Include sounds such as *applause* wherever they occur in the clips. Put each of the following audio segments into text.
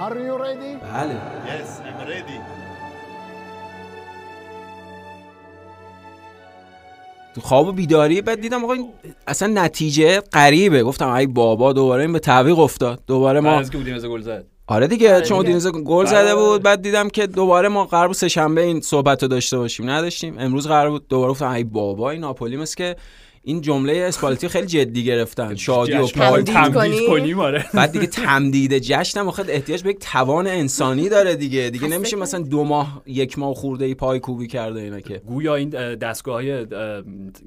Are you ready? بله. Yes, I'm ready. تو خواب و بیداری بعد دیدم آقا این اصلا نتیجه غریبه. گفتم ای بابا دوباره این به تعویق افتاد. دوباره ما از که اودینزه گل زد. آره دیگه چون دیگه. اودینزه گل زده بود. بعد دیدم که دوباره ما قرار بود سه‌شنبه این صحبت رو داشته باشیم. نداشتیم. امروز قرار بود دوباره گفتم ای بابا این ناپولی مثل که این جمله اسپالتی خیلی جدی گرفتن. شادی و پای تمدید تمدید کنی؟ کنیم آره. بعد دیگه تمدید جشن هم آخه احتیاج به یک توان انسانی داره دیگه. دیگه نمیشه. مثلا دو ماه یک ماه خورده ای پای کوبی کرده اینا که. گویا این دستگاه های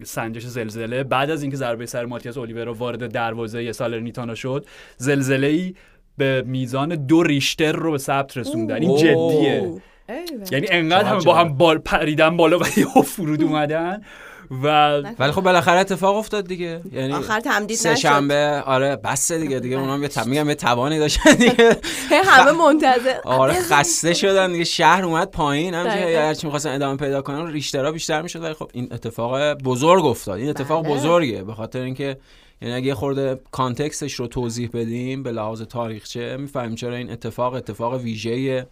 سنجش زلزله بعد از اینکه ضربه سر ماتیاس الیورا وارد دروازه سالرنیتانا شد زلزله ای به میزان دو ریشتر رو به ثبت رسوندن. این. جدیه. یعنی انقدر همه با هم بال پریدن بالا و فرود *laughs* اومدن. و ولی خب بالاخره اتفاق افتاد دیگه. یعنی آخر تمدید سه نشد. شنبه آره بس دیگه دیگه اونام یه ت- میگم یه توانی داشتن دیگه. هی *laughs* همه منتظر. آره خسته شدن دیگه. شهر اومد پایین همینجوری دقیقاً. هرچی می‌خواستن ادامه پیدا کنن ریشترا بیشتر می‌شد. ولی خب این اتفاق بزرگ افتاد. این اتفاق بله. بزرگه. به خاطر اینکه یعنی اگه خورده کانتکستش رو توضیح بدیم به لحاظ تاریخچه می‌فهمیم چرا این اتفاق اتفاق ویژه‌ایه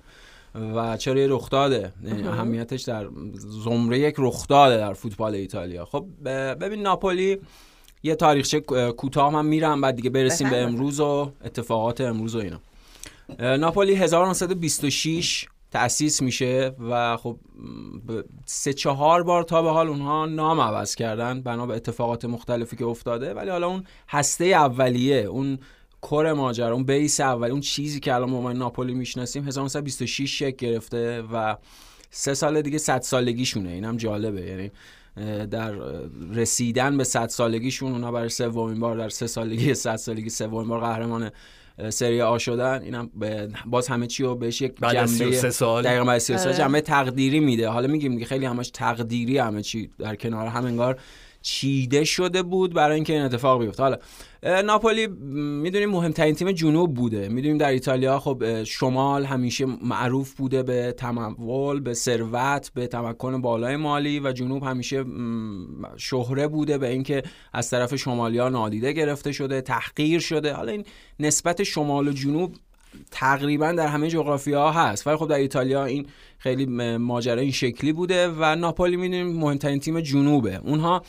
و چرا یه رخ داده؟ یعنی اهمیتش در زمره یک رخ داده در فوتبال ایتالیا. خب ببین ناپولی یه تاریخچه کوتاه من میرم بعد دیگه برسیم به. امروز و اتفاقات امروز و اینا. ناپولی 1926 تأسیس میشه و خب سه چهار بار تا به حال اونها نام عوض کردن بنا به اتفاقات مختلفی که افتاده. ولی حالا اون هسته اولیه اون کور ماجرا اون بیس اولی اون چیزی که الان ما ناپولی می‌شناسیم 1926 شکل گرفته و سه سال دیگه صد سالگیشونه. اینم جالبه. یعنی در رسیدن به صد سالگیشون اونا برای سومین بار در سه سالگی صد سالگی سومین بار قهرمان سری آ شدن. اینم باز همه چی رو بهش یک جنبه 33 سال. دقیقا بعد از 33 آره. جنبه تقدیری میده. حالا میگیم دیگه خیلی همش تقدیری همه چی در کنار هم انگار چیده شده بود برای اینکه این اتفاق بیفته. حالا ناپولی می‌دونیم مهمترین تیم جنوب بوده. می‌دونیم در ایتالیا خب شمال همیشه معروف بوده به تمول به ثروت به تمکن بالای مالی و جنوب همیشه شهره بوده به اینکه از طرف شمالیا نادیده گرفته شده تحقیر شده. حالا این نسبت شمال و جنوب تقریبا در همه جغرافی ها هست. ولی خب در ایتالیا این خیلی ماجرا این شکلی بوده و ناپولی می‌دونیم مهمترین تیم جنوبه. اونها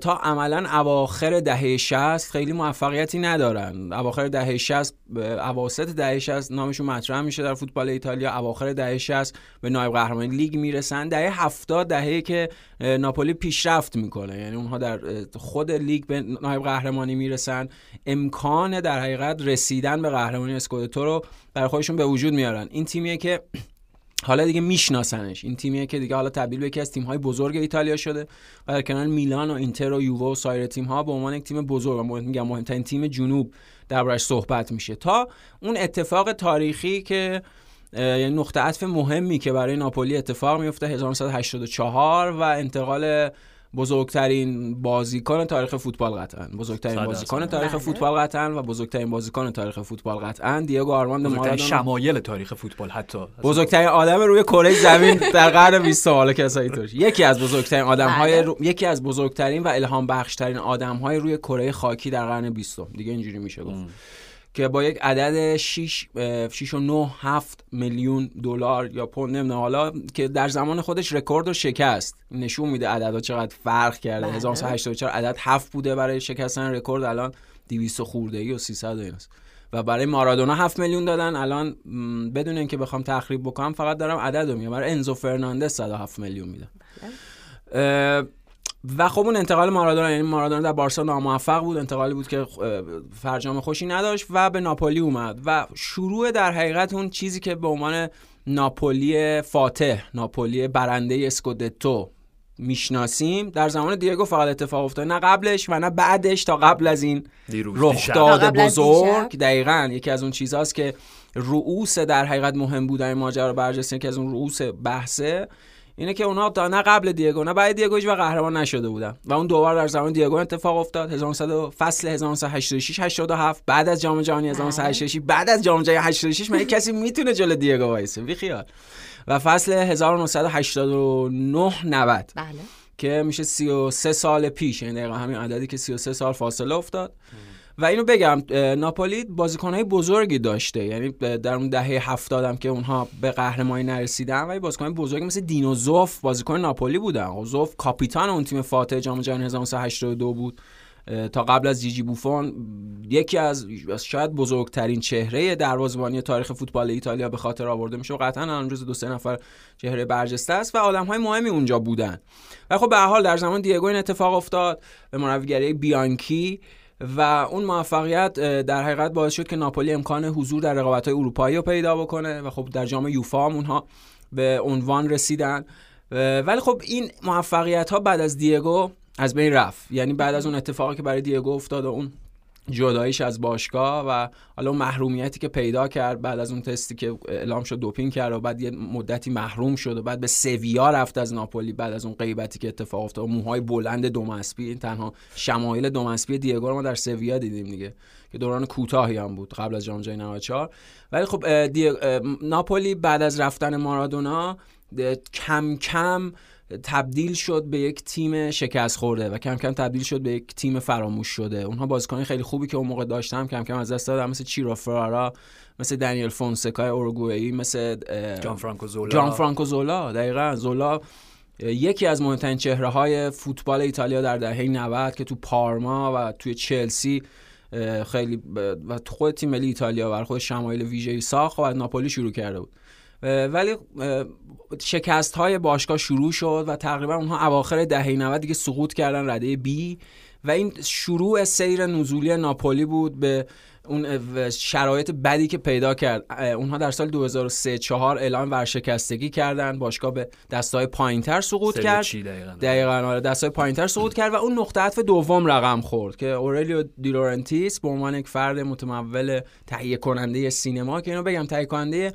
تا عملا اواخر دهه 60 خیلی موفقیتی ندارن. اواخر دهه 60 به اواسط دهه 60 نامشون مطرح میشه در فوتبال ایتالیا. اواخر دهه 60 به نایب قهرمانی لیگ می‌رسن. دهه 70 دهه که ناپولی پیشرفت می‌کنه. یعنی اونها در خود لیگ به نایب قهرمانی می‌رسن. امکان در حقیقت رسیدن به قهرمانی اسکودتو رو برای خودشون به وجود میارن. این تیمیه که حالا دیگه میشناسنش. این تیمیه که دیگه حالا تبدیل به یکی از تیم‌های بزرگ ایتالیا شده و در کنار میلان و اینتر و یووه و سایر تیم‌ها به عنوان یک تیم بزرگ و میگم مهمترین تیم جنوب دربارش صحبت میشه. تا اون اتفاق تاریخی که یعنی نقطه عطف مهمی که برای ناپولی اتفاق میفته 1984 و انتقال بزرگترین بازیکن تاریخ فوتبال قطعا. بزرگترین بازیکن. تاریخ بله. فوتبال قطعا و بزرگترین بازیکن تاریخ فوتبال قطعا. دیگو آرماندو بزرگترین مارادونا. شمایل تاریخ فوتبال حتی. بزرگترین آدم روی کره زمین در قرن 20 حالا کسایی طور یکی از بزرگترین آدم های بله. رو... یکی از بزرگترین و الهام بخشترین آدم های روی کره خاکی در قرن 20 دیگه اینجوری میشه گفت. که با یک عدد 6 6 و 9 7 میلیون دلار یا پوند نمی‌دونم حالا که در زمان خودش رکورد رو شکست. نشون میده عددها چقدر فرق کرده. بله. 1984 عدد 7 بوده برای شکستن رکورد الان 200 خورده ای و 300 و ایناست. و برای مارادونا 7 میلیون دادن. الان بدون اینکه بخوام تخریب بکنم فقط دارم عدد رو میگم. برای انزو فرناندز 107 میلیون میدن. اه، و خب اون انتقال مارادونا یعنی مارادونا در بارسا ناموفق بود انتقالی بود که فرجام خوشی نداشت و به ناپولی اومد و شروع در حقیقت اون چیزی که به عنوان ناپولی فاتح ناپولی برنده اسکودتو می‌شناسیم در زمان دیگو فقط اتفاق افتاد نه قبلش و نه بعدش تا قبل از این دیروز رخ دیشب. داد تا قبل از بزرگ. دقیقا یکی از اون چیزهاست که رؤوس در حقیقت مهم بودن ماجرا برجسته که از اون رؤوس بحثه اینه که اونا تا نه قبل دیگو نه بعد دیگو هیچ قهرمان نشده بودن. و اون دوبار در زمان دیگو اتفاق افتاد. 1900 و- فصل 1986 87 بعد از جام جهانی 1986 بعد از جام جهانی 86 مگه کسی می‌تونه جلو دیگو وایسه؟ بی خیال. و فصل 1989 90 بله. که میشه 33 سال پیش یعنی دقیقا همین عددی که 33 سال فاصله افتاد. و اینو بگم ناپولی بازیکنهای بزرگی داشته. یعنی در اون دهه هفتادم که اونها به قهرمانی نرسیدن ولی بازیکن بزرگی مثل دینو زوف بازیکن ناپولی بودن. زوف کاپیتان اون تیم فاتح جام جهانی 1982 بود. تا قبل از جیجی بوفون یکی از شاید بزرگترین چهره دروازه‌بانی تاریخ فوتبال ایتالیا به خاطر آورده میشه و قطعا الان دو سه نفر چهره برجسته است و آدم‌های مهمی اونجا بودن. و خب به حال در زمان دیگو این اتفاق افتاد. به مربیگری بیانکی و اون موفقیت در حقیقت باعث شد که ناپولی امکان حضور در رقابت‌های اروپایی رو پیدا بکنه و خب در جام یوفا هم اونها به عنوان رسیدن. ولی خب این موفقیت ها بعد از دیگو از بین رفت. یعنی بعد از اون اتفاقی که برای دیگو افتاد و اون جداییش از باشگاه و حالا محرومیتی که پیدا کرد بعد از اون تستی که اعلام شد دوپینگ کرد و بعد یه مدتی محروم شد و بعد به سویا رفت از ناپولی بعد از اون غیبتی که اتفاق افتاد. موهای بلند دومسپی این تنها شمایل دومسپی دیگو رو ما در سویا دیدیم دیگه که دوران کوتاهی هم بود قبل از جام جهانی 94 ولی خب ناپولی بعد از رفتن مارادونا کم کم تبدیل شد به یک تیم شکست خورده و کم کم تبدیل شد به یک تیم فراموش شده. اونها بازیکن خیلی خوبی که اون موقع داشتم کم کم از دست دادن مثل چیرو فرارا مثل دنیل فونسکای اورگوئی مثل جان فرانکو زولا. جان فرانکو زولا دقیقا. زولا یکی از مهمترین چهره های فوتبال ایتالیا در دهه 90 که تو پارما و توی چلسی خیلی و خود تیم ملی ایتالیا بر خود شمایل ویژه‌ای ساخت و ناپولی شروع کرده بود. ولی شکست های باشگاه شروع شد و تقریبا اونها اواخر دهه 90 دیگه سقوط کردن رده بی و این شروع سیر نزولی ناپولی بود به اون شرایط بدی که پیدا کرد. اونها در سال 2003 4 اعلام ورشکستگی کردن باشگاه به دسته‌های پایینتر سقوط کرد. دقیقاً؟ آره دسته‌های پایینتر سقوط کرد و اون نقطه عطف دوم رقم خورد که اورلیو دیلورنتیس به عنوان یک فرد متمول تهیه کننده سینما که اینو بگم تهیه کننده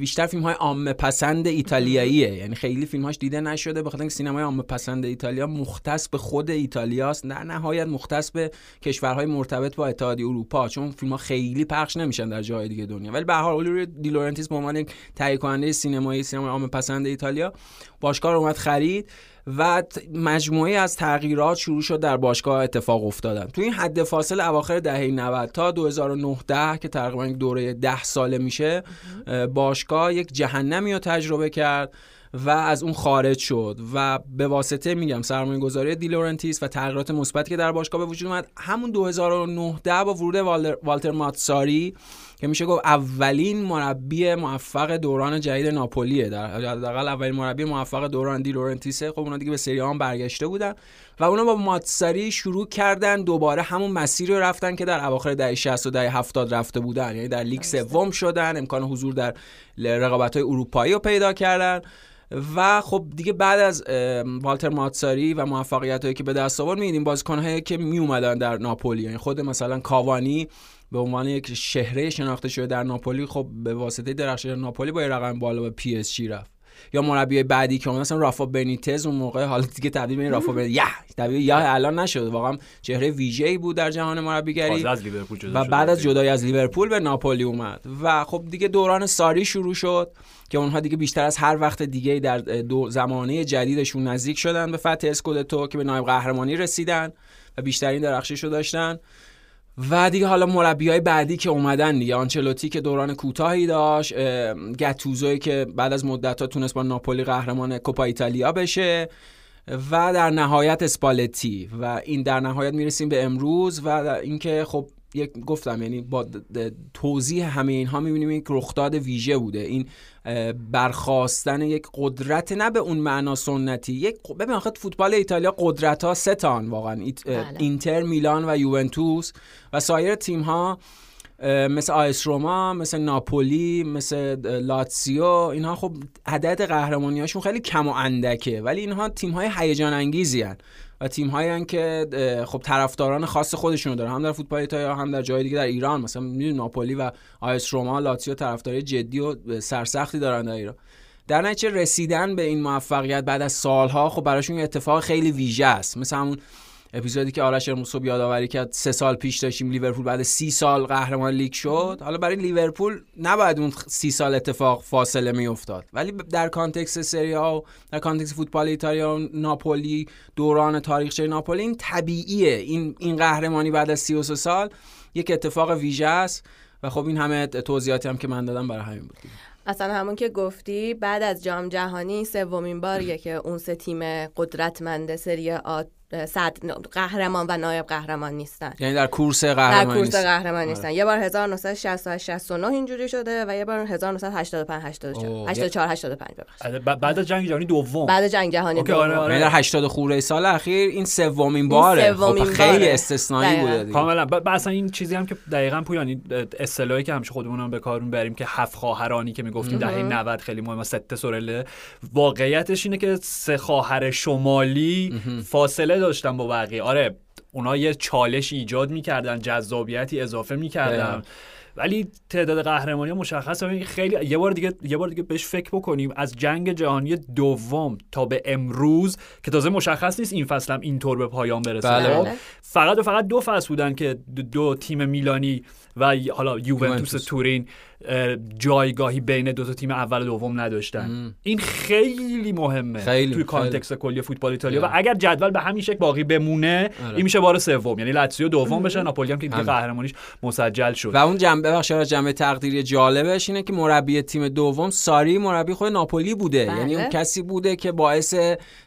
بیشتر فیلم های عامه پسند ایتالیاییه. یعنی خیلی فیلم هاش دیده نشده بخاطر اینکه سینمای عامه پسند ایتالیا مختص به خود ایتالیاست. در نهایت مختص به کشورهای مرتبط با اتحادیه اروپا چون فیلم ها خیلی پخش نمیشن در جای دیگه دنیا. ولی به هر حال دیلورنتیس به عنوان یک تهیه کننده سینمایی سینما عامه پسند ایتالیا باشگاه رو اومد خرید. و مجموعه از تغییرات شروع شد در باشگاه اتفاق افتادن. تو این حد فاصل اواخر دهه 90 تا 2009 که تقریبا دوره 10 ساله میشه باشگاه یک جهنمی رو تجربه کرد و از اون خارج شد و به واسطه میگم سرمایه گذاری دیلورنتیس و تغییرات مثبتی که در باشگاه به وجود اومد همون 2009 با ورود والتر ماتساری که میشه گفت اولین مربی موفق دوران جدید ناپولیه. در حداقل اولین مربی موفق دوران دی لورنتیسه. خب اونا دیگه به سری آ هم برگشته بودن و اونا با ماتساری شروع کردن دوباره همون مسیری رو رفتن که در اواخر دهه 60 و دهه 70 رفته بودن. یعنی در لیگ سوم شدن امکان حضور در رقابت های اروپایی رو پیدا کردن و خب دیگه بعد از والتر ماتساری و موفقیت هایی که به دست آورد می‌بینیم بازیکن که می اومدن در ناپولی. یعنی خود مثلا کاوانی به عنوان یک شهره شناخته شده در ناپولی خب به واسطه درخشش ناپولی با رقم بالا به پی اس جی رفت. یا مربی بعدی که مثلا رافا بنیتز اون موقع حالا دیگه تبدیل به رافا بنیتز یا تبدیل یا الان نشد واقعا چهره ویژه‌ای بود در جهان مربیگری. از لیورپول و بعد از جدای از لیورپول به ناپولی اومد. و خب دیگه دوران ساری شروع شد که اونها دیگه بیشتر از هر وقت دیگه در دو زمانه جدیدشون نزدیک شدن به فتح اسکودتو که به نایب قهرمانی رسیدن و بیشترین درخشش رو داشتن. و دیگه حالا مربی های بعدی که اومدن دیگه آنچلوتی که دوران کوتاهی داشت گتوزوی که بعد از مدت ها تونست با ناپولی قهرمان کوپا ایتالیا بشه و در نهایت اسپالتی. و این در نهایت می‌رسیم به امروز و اینکه خب یک گفتم یعنی با توضیح همه اینها می‌بینیم یک رخداد ویژه بوده این برخواستن یک قدرت نه به اون معنا سنتی یک ببین آخه فوتبال ایتالیا قدرت ها ستان واقعا بله. اینتر میلان و یوونتوس و سایر تیم ها مثل آیس روما مثل ناپولی مثل لاتسیو اینها خب عدد قهرمانی هاشون خیلی کم و اندکه ولی اینها تیم های هیجان انگیزی هن. و تیم هایی که خب طرفداران خاص خودشونو دارن. هم در فوتبال ایتالیا هم در جای دیگه در ایران. مثلا می‌دونید ناپولی و آ اس روما لاتزیو طرفداری جدی و سرسختی دارن در ایران. در نتیجه رسیدن به این موفقیت بعد از سالها خب براشون اتفاق خیلی ویژه است. مثل همون اپیزودی که آرش صبح یادآوری کرد سه سال پیش داشتیم لیورپول بعد سی سال قهرمان لیگ شد. حالا برای لیورپول نباید اون سی سال اتفاق فاصله میافتاد. ولی در context سری آ و در context فوتبال ایتالیا و ناپولی دوران تاریخچه ناپولی این طبیعیه. این این قهرمانی بعد از 33 سال یک اتفاق ویژه است. و خب این همه توضیحاتی هم که من دادم برای همین بود. اصلا همون که گفتی بعد از جام جهانی سومین باریه که اون سه تیم قدرتمند سری آ صد قهرمان و نایب قهرمان نیستن یعنی در کورس در قهرمانی کورس نیست. قهرمان نیستن آره. یه بار 1968 69 اینجوری شده و یه بار 1985 84 اوه. 84 85 ببخشید ب- بعد از جنگ جهانی دوم بعد جنگ جهانی اوکی، آره، دوم. آره. یعنی در 80 خورده سال اخیر این سومین باره سومین خب خیلی باره. استثنایی دقیقاً. بوده دیگه کاملا ب- اصلا این چیزی هم که دقیقا پویانی اصطلاحی که همیشه خودمون هم به کار بریم که هفت خواهرانی که می‌گفتیم دهه 90 خیلی مهمه ست سورله واقعیتش اینه که سه خواهر شمالی فاصله داشتن با بقیه آره اونا یه چالش ایجاد می‌کردن جذابیتی اضافه می‌کردن دقیقاً. ولی تعداد قهرمانی ها مشخصه خیلی یه بار دیگه یه بار دیگه بهش فکر بکنیم از جنگ جهانی دوم تا به امروز که تازه مشخص نیست این فصل هم اینطور به پایان برسه بله. خب؟ بله. فقط و فقط دو فصل بودن که دو, تیم میلانی و حالا یوونتوس. تورین جایگاهی بین دو تا تیم اول و دوم نداشتن این خیلی مهمه خیلی، توی. کانتکست کلی فوتبال ایتالیا و. اگر جدول به همین شکل باقی بمونه آره. این میشه بار سوم یعنی لاتزیو دوم بشه ناپولی هم که دیگه. قهرمانیش مسجل شد و اون جنبه بخش جنبه تقدیری جالبش اینه که مربی تیم دوم ساری مربی خود ناپولی بوده بله. یعنی اون کسی بوده که باعث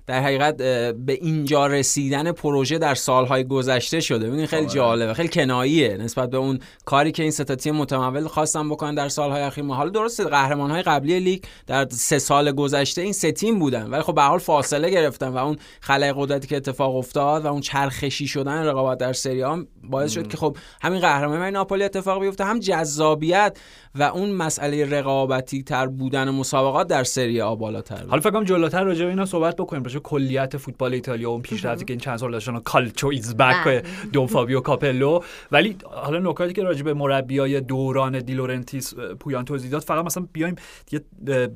در حقیقت به اینجا رسیدن پروژه در سالهای گذشته شده ببین خیلی آره. جالبه خیلی کناییه نسبت به اون کاری که این سه تا تیم متمول خواستن بکنن در سالهای اخیر ما. حالا درسته قهرمان های قبلی لیگ در سه سال گذشته این سه تیم بودن ولی خب به حال فاصله گرفتن و اون خلای قدرتی که اتفاق افتاد و اون چرخشی شدن رقابت در سری باعث شد که خب همین قهرمانی ناپولی اتفاق بیفته هم جذابیت و اون مسئله رقابتی تر بودن مسابقات در سری آ بالاتر. حالا فکر کنم جلوتر راجع به اینا صحبت بکنیم راجع کلیت فوتبال ایتالیا اون پیشرفتی که این چند سال داشتن Calcio is back بله. دون *laughs* فابیو کاپلو. ولی حالا نکاتی که راجع به مربیای دوران دیلورنتیس پویان توضیح داد فقط مثلا بیایم یه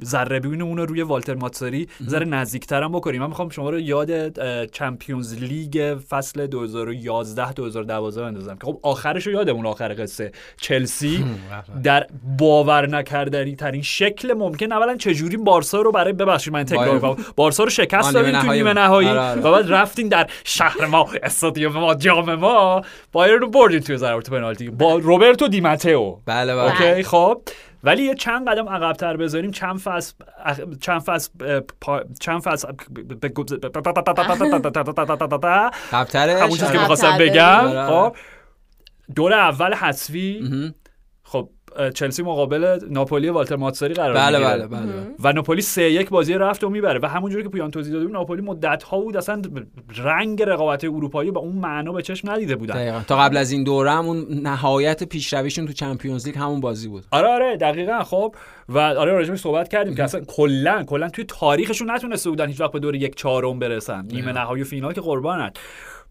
ذره ببینیم رو روی والتر ماتساری ذره نزدیکتر هم بکنیم. من می‌خوام شما رو یاد چمپیونز لیگ فصل 2011 2012 بندازم. که خب آخرش رو یادمون آخر قصه. چلسی *laughs* در باور نکردنی ترین شکل ممکن. اولا چجوری بارسا رو برای ببخشید من تکرار بارسا رو شکست نیمه تو نهایی. نیمه. نهایی. آره، آره. و بعد رفتین در شهر ما استادیوم ما جام ما. بایر رو بردین توی ضربات پنالتی. با روبرتو دیماتئو. بله بله. اوکی خب. ولی یه چند قدم عقب‌تر بذاریم چند فصل چند فصل چند فصل همون چیزی که آره. می‌خواستم بگم. خب دور اول مهم. خب چلسی مقابل ناپولی والتر ماتساری قرار بله می‌گیره. بله بله. و ناپولی سه یک بازی رفت و می‌بره و همونجوری که پویان توضیح داده بود ناپولی مدت ها بود اصلا رنگ رقابت اروپایی با اون معنا به چشم ندیده بودن. دقیقاً. تا قبل از این دوره هم اون نهایت پیشرویشون تو چمپیونز لیگ همون بازی بود. آره آره دقیقا. خب و آره راجعش صحبت کردیم که اصلا کلا کلا توی تاریخشون نتونسته بودن هیچ وقت به دور یک چهارم برسن. نیمه نهایی و فینال که قربانن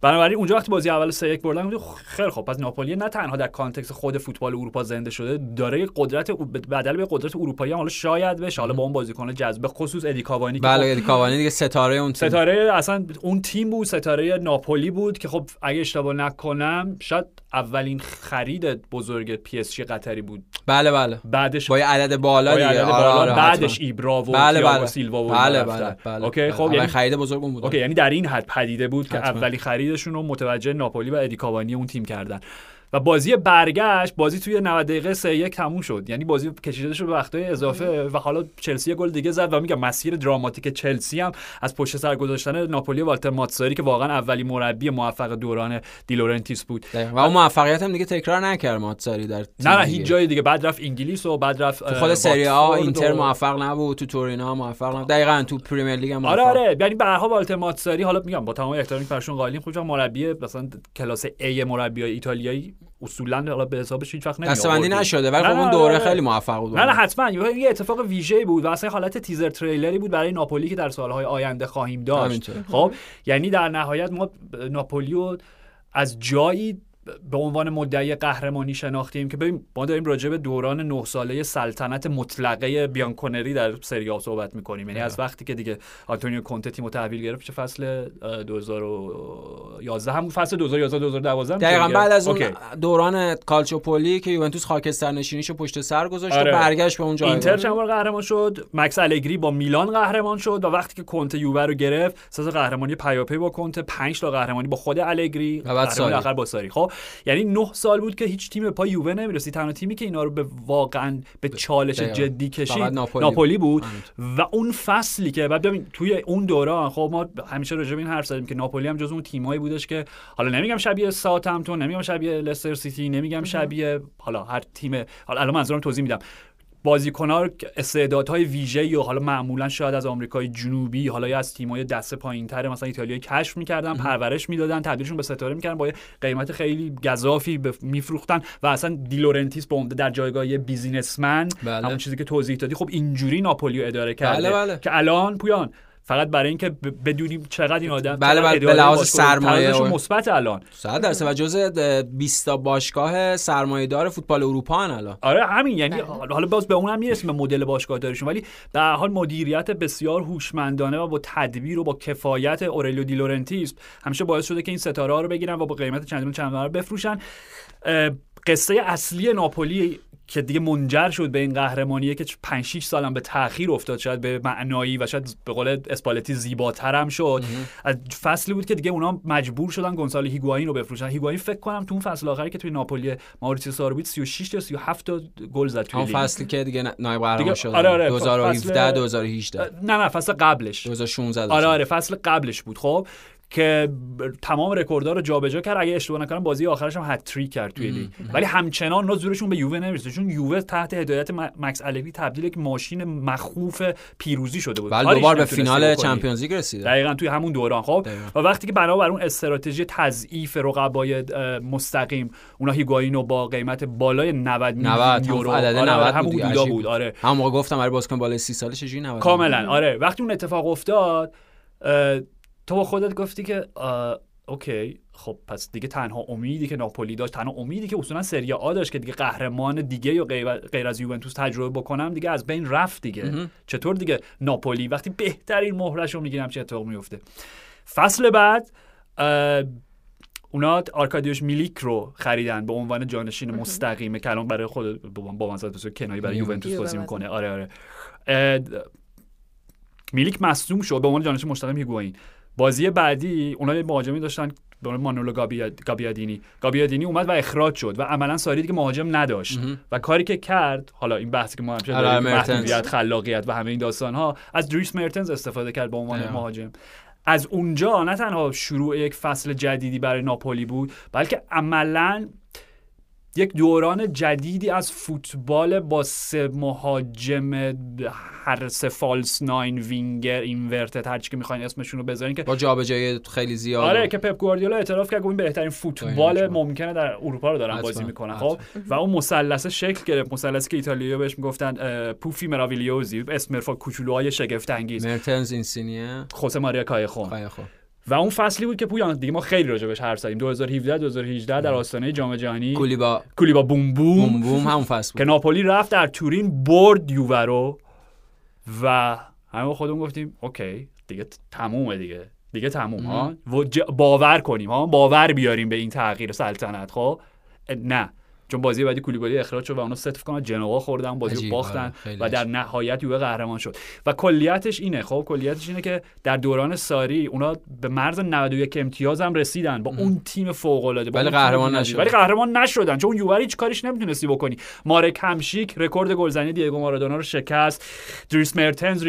بنابراین اونجا وقتی بازی اول سه یک بردن خیلی خب پس ناپولی نه تنها در context خود فوتبال اروپا زنده شده داره قدرت بدل به قدرت اروپایی حالا شاید بشه. حالا با اون بازیکن جذب خصوص ادی کاوانی که خب بله کاوانی دیگه ستاره اون تیم. ستاره اصلا اون تیم بود ستاره ناپولی بود که خب اگه اشتباه نکنم شاید اولین خرید بزرگ پی اس جی قطری بود. بله بله. بعدش با عدد بالا دیگه. عدد آره، بالا، آره، بعدش. ایبرا و بله بله. سیلوا و بله بله رفتن. بله. okay بله. خب اولین یعنی خرید بزرگ اون بود okay یعنی در این حد پدیده بود که حتما. اولین خریدشون رو متوجه ناپولی و ادی کاوانی اون تیم کردن. و بازی برگشت بازی توی 90 دقیقه 3 1 تموم شد. یعنی بازی کشیده شد به وقتای اضافه و حالا چلسی گل دیگه زد و میگم مسیر دراماتیک چلسی هم از پشت سر گذاشتن ناپولی و والتر ماتساری که واقعا اولین مربی موفق دوران دیلورنتیس بود. و اون موفقیت هم دیگه تکرار نکرد ماتساری در نه نه. هیچ جای دیگه. بعد رفت انگلیس و بعد رفت تو خود سری آ اینتر موفق نبود تو تورینو موفق نبود. دقیقاً تو پریمیر لیگ هم آره آره. یعنی به هر حال والتر ماتساری حالا میگم با تمام احترامی که برشون قائلیم مربی مثلا کلاس A مربی ایتالیایی اصولا حالا به حسابش هیچ وقت نمی دستبندی. نشده ولی خب اون دوره. خیلی موفق بود نه نه حتما یه اتفاق ویژه بود و اصلا حالت تیزر تریلری بود برای ناپولی که در سالهای آینده خواهیم داشت. خب یعنی در نهایت ما ناپولی رو از جایی به عنوان مدعی قهرمانی شناختیم که ببین ما داریم راجع به دوران نه ساله سلطنت مطلقه بیانکونری در سری آ صحبت می‌کنیم. یعنی از وقتی که دیگه آنتونیو کونته تیمو تحویل گرفت چه فصل 2011 همون فصل 2011 2012 دقیقاً بعد از اون دوران کالچوپولی که یوونتوس خاکستر نشینیشو پشت سر گذاشت آره. و برگشت به اون جایگاه. اینتر چند بار قهرمان شد؟ مکس الگری با میلان قهرمان شد و وقتی که کنته یووه رو گرفت سه قهرمانی پیاپی با کنته 5 تا قهرمانی با خود الگری و بعد سال آخر با ساری. خب یعنی 9 سال بود که هیچ تیم پای یووه نمی‌رسید تنها تیمی که اینا رو به واقعا به چالش جدی کشید ناپولی, ناپولی بود. و اون فصلی که بعد ببین توی اون دوران خب ما همیشه راجع به این حرف زدیم که ناپولی هم جز اون تیمایی بودش که حالا نمیگم شبیه ساوثهمپتون نمیگم شبیه لستر سیتی نمیگم شبیه حالا هر تیم حالا الان منظورم توضیح میدم. بازیکن‌ها استعدادهای ویژه‌ای و حالا معمولا شاید از آمریکای جنوبی حالا یا از تیم‌های دسته پایین‌تر مثلا ایتالیا کشف می‌کردن پرورش می‌دادن تبدیلشون به ستاره می‌کردن با قیمت خیلی گزافی میفروختن و اصلا دیلورنتیس به در جایگاه businessman بله. همون چیزی که توضیح دادی خب اینجوری ناپولی اداره کرده بله بله. که الان پویان فقط برای اینکه بدونیم چقدر این آدم بله بله به لحاظ سرمایه مثبت الان. 100 درصد. و جزء 20 تا باشگاه سرمایه‌دار فوتبال اروپا الان. آره همین. یعنی حالا باز به اونم می‌رسیم به مدل باشگاه دارشون. ولی در حال مدیریت بسیار هوشمندانه و با تدبیر و با کفایت اورلیو دی لورنتیس همیشه باعث شده که این ستاره ها رو بگیرن و با قیمت چندین چند بفروشن. قصه اصلی ناپولی که دیگه منجر شد به این قهرمانیه که 5 6 سالم به تاخیر افتاد شاید به معنایی و شاید به قول اسپالتی زیباتر هم شد از فصلی بود که دیگه اونا مجبور شدن گونسالو هیگواین رو بفروشن. هیگواین فکر کنم تو اون فصل آخری که توی ناپولی ماوریتسیو سارویت 36 یا 37 تا گل زد توی اون فصلی که دیگه نایب قهرمان شد آره آره 2017 2018 نه نه فصل قبلش. 2016 آره آره فصل قبلش بود. خب که تمام رکوردها رو جابجا کرد. اگه اشتباه نکنم بازی آخرش هم هتریک کرد توی لیگ. ولی همچنان اونا زورشون به یووه نمی‌رسه. چون یووه تحت هدایت مکس الگری تبدیل یک ماشین مخوف پیروزی شده بود. بله دوبار به فینال چمپیونز لیگ رسید دقیقاً توی همون دوران. خب و وقتی که بنا بر اون استراتژی تضعیف رقبای مستقیم اونا هیگواینو با قیمت بالای 90 میلیون یورو عدد 90 آره همون بود, بود. آره. هم موقع گفتم برای بازیکن بالای 30 ساله چجوری 90 کاملا آره. وقتی اون اتفاق افتاد تو با خودت گفتی که اوکی خب پس دیگه تنها امیدی که ناپولی داشت تنها امیدی که اصولا سری آ داشت که دیگه قهرمان دیگه یا غیر از یوونتوس تجربه بکنم دیگه از بین رفت دیگه. چطور دیگه ناپولی؟ وقتی بهترین مهرش رو می‌گیرم چه اتفاق میفته فصل بعد اونا آرکادیوش میلیک رو خریدن به عنوان جانشین مستقیم. که الان برای خود با منظرت کنایی برای یوونتوس بازی می‌کنه. آره آره. میلیک مصدوم شد. به عنوان جانشین مستقیم هیگواین بازی بعدی اونا یه مهاجمی داشتن به عنوان مانولو گابیادینی. گابیادینی اومد و اخراج شد و عملا ساری دیگه مهاجم نداشت. و کاری که کرد حالا این بحثی که ما همیشه آره، داریم خلاقیت و همه این داستان ها از دریس مرتنز استفاده کرد به عنوان مهاجم. از اونجا نه تنها شروع یک فصل جدیدی برای ناپولی بود بلکه عملا یک دوران جدیدی از فوتبال با سه مهاجم هر سه false nine winger inverted هر چی که می‌خواین اسمشون رو بذارین که با جابجایی خیلی زیاد. آره که پپ گواردیولا اعتراف کرد این بهترین فوتبال ممکنه در اروپا رو دارن بازی می‌کنن خب؟ و اون مثلث شکل گرفت مثلثی که ایتالیایی بهش می‌گفتن puffi meravigliosi اسم کوچولوهای شگفت انگیز مرتنز اینسینیه. خوسه ماریا کایخون و اون فصلی بود که پویان دیگه ما خیلی راجع حرف زدیم. 2017 2018 در آستانه جام جهانی. کولیبا. کولیبا بوم بوم. بوم بوم همون فصل بود. که ناپولی رفت در تورین برد یووه رو و همه خودمون گفتیم اوکی دیگه تمومه دیگه. دیگه تموم ها؟ باور کنیم ها؟ باور بیاریم به این تغییر سلطنت خب؟ نه. چون بازی بعدی کولیبالی اخراج شد و اونا ست کنن جنوا خوردن بازی رو باختن آره، و در نهایت یووه قهرمان شد. و کلیتش اینه خب کلیتش اینه که در دوران ساری اونا به مرز 91 امتیاز هم رسیدن با اون تیم فوق العاده ولی قهرمان نشدن. ولی قهرمان نشدن چون یووه هیچ کاریش نمی‌تونستی بکنی. مارک همشیک رکورد گلزنی دیگو مارادونا رو شکست. دریس مرتنز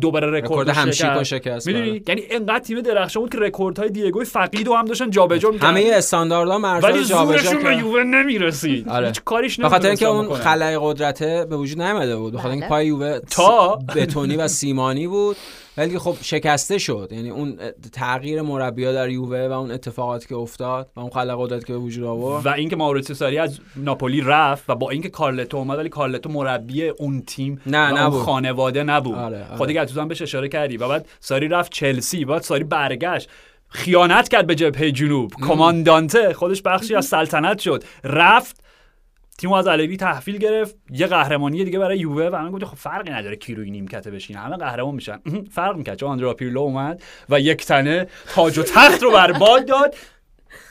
دوباره رکورد همشیک رو شکست. می‌دونی؟ بله. یعنی اینقدر تیم درخشان بود که رکوردهای دیگو فقید هم داشتن جابجا می‌کردن. همه استانداردها مرز جابجا به یووه نمی‌رسید. آره. هیچ کاریش به خاطر اینکه اون خلای قدرته به وجود نیامده بود. به خاطر اینکه بله. پای یووه تا؟ بتونی و سیمانی بود. ولی خب شکسته شد. یعنی اون تغییر مربیا در یووه و اون اتفاقاتی که افتاد و اون خلأ قدرتی که به وجود آورد. و اینکه ماوریتسیو ساری از ناپولی رفت و با اینکه کارلتو اومد ولی کارلتو مربی اون تیم نه و نبود. اون خانواده نبود. آره، آره. خود دیگه بهش اشاره کردی و بعد ساری رفت چلسی. بعد ساری برگشت. خیانت کرد به جبهه جنوب. کماندانته خودش بخشی از سلطنت شد. رفت تیم از الگری تحویل گرفت. یه قهرمانی دیگه برای یووه و من گفتم خب فرقی نداره کی روی نیمکت بشین همه قهرمان میشن. فرق می‌کرد. چون آندرا پیرلو اومد و یک تنه تاج و تخت رو بر باد داد.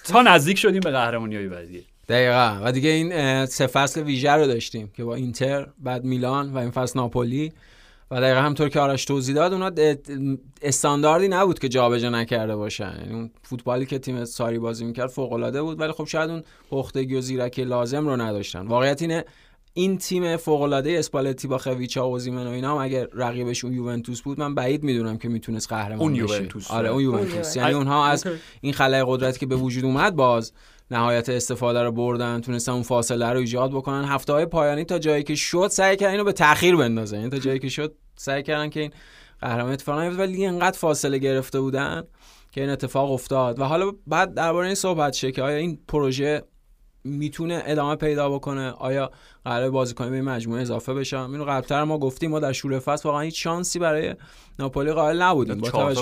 تا نزدیک شدیم به قهرمانی های بعدی. دقیقا. و دیگه این سه فصل ویژه رو داشتیم که با اینتر بعد میلان و این فصل ناپولی. و دقیقا همطور که آرش توضیح داد اونا استانداردی نبود که جابجا نکرده باشن. یعنی اون فوتبالی که تیم ساری بازی می‌کرد فوق العاده بود ولی خب شاید اون پختگی و زیرکی لازم رو نداشتن. واقعیت اینه این تیم فوق العاده اسپالتی با خویچا و اوزیمن و اینا هم اگر رقیبش اون یوونتوس بود من بعید می‌دونم که می‌تونست قهرمان اون بشه. یوونتوس. آره اون یوونتوس. یعنی اونها از این خلای قدرتی که به وجود اومد باز نهایت استفاده رو بردن تونستن اون فاصله رو ایجاد بکنن. هفته های پایانی تا جایی که شد سعی کردن اینو به تاخیر بندازن. یعنی تا جایی که شد سعی کردن که این قهرمان اتفاق نیفته ولی اینقدر فاصله گرفته بودن که این اتفاق افتاد. و حالا بعد درباره این صحبت شه که آیا این پروژه می‌تونه ادامه پیدا بکنه؟ آیا قرار بازیکن به این مجموعه اضافه بشه؟ اینو قبلتر ما گفتیم ما در شور فصل واقعا هیچ شانسی برای ناپولی قائل نبودیم. با توجه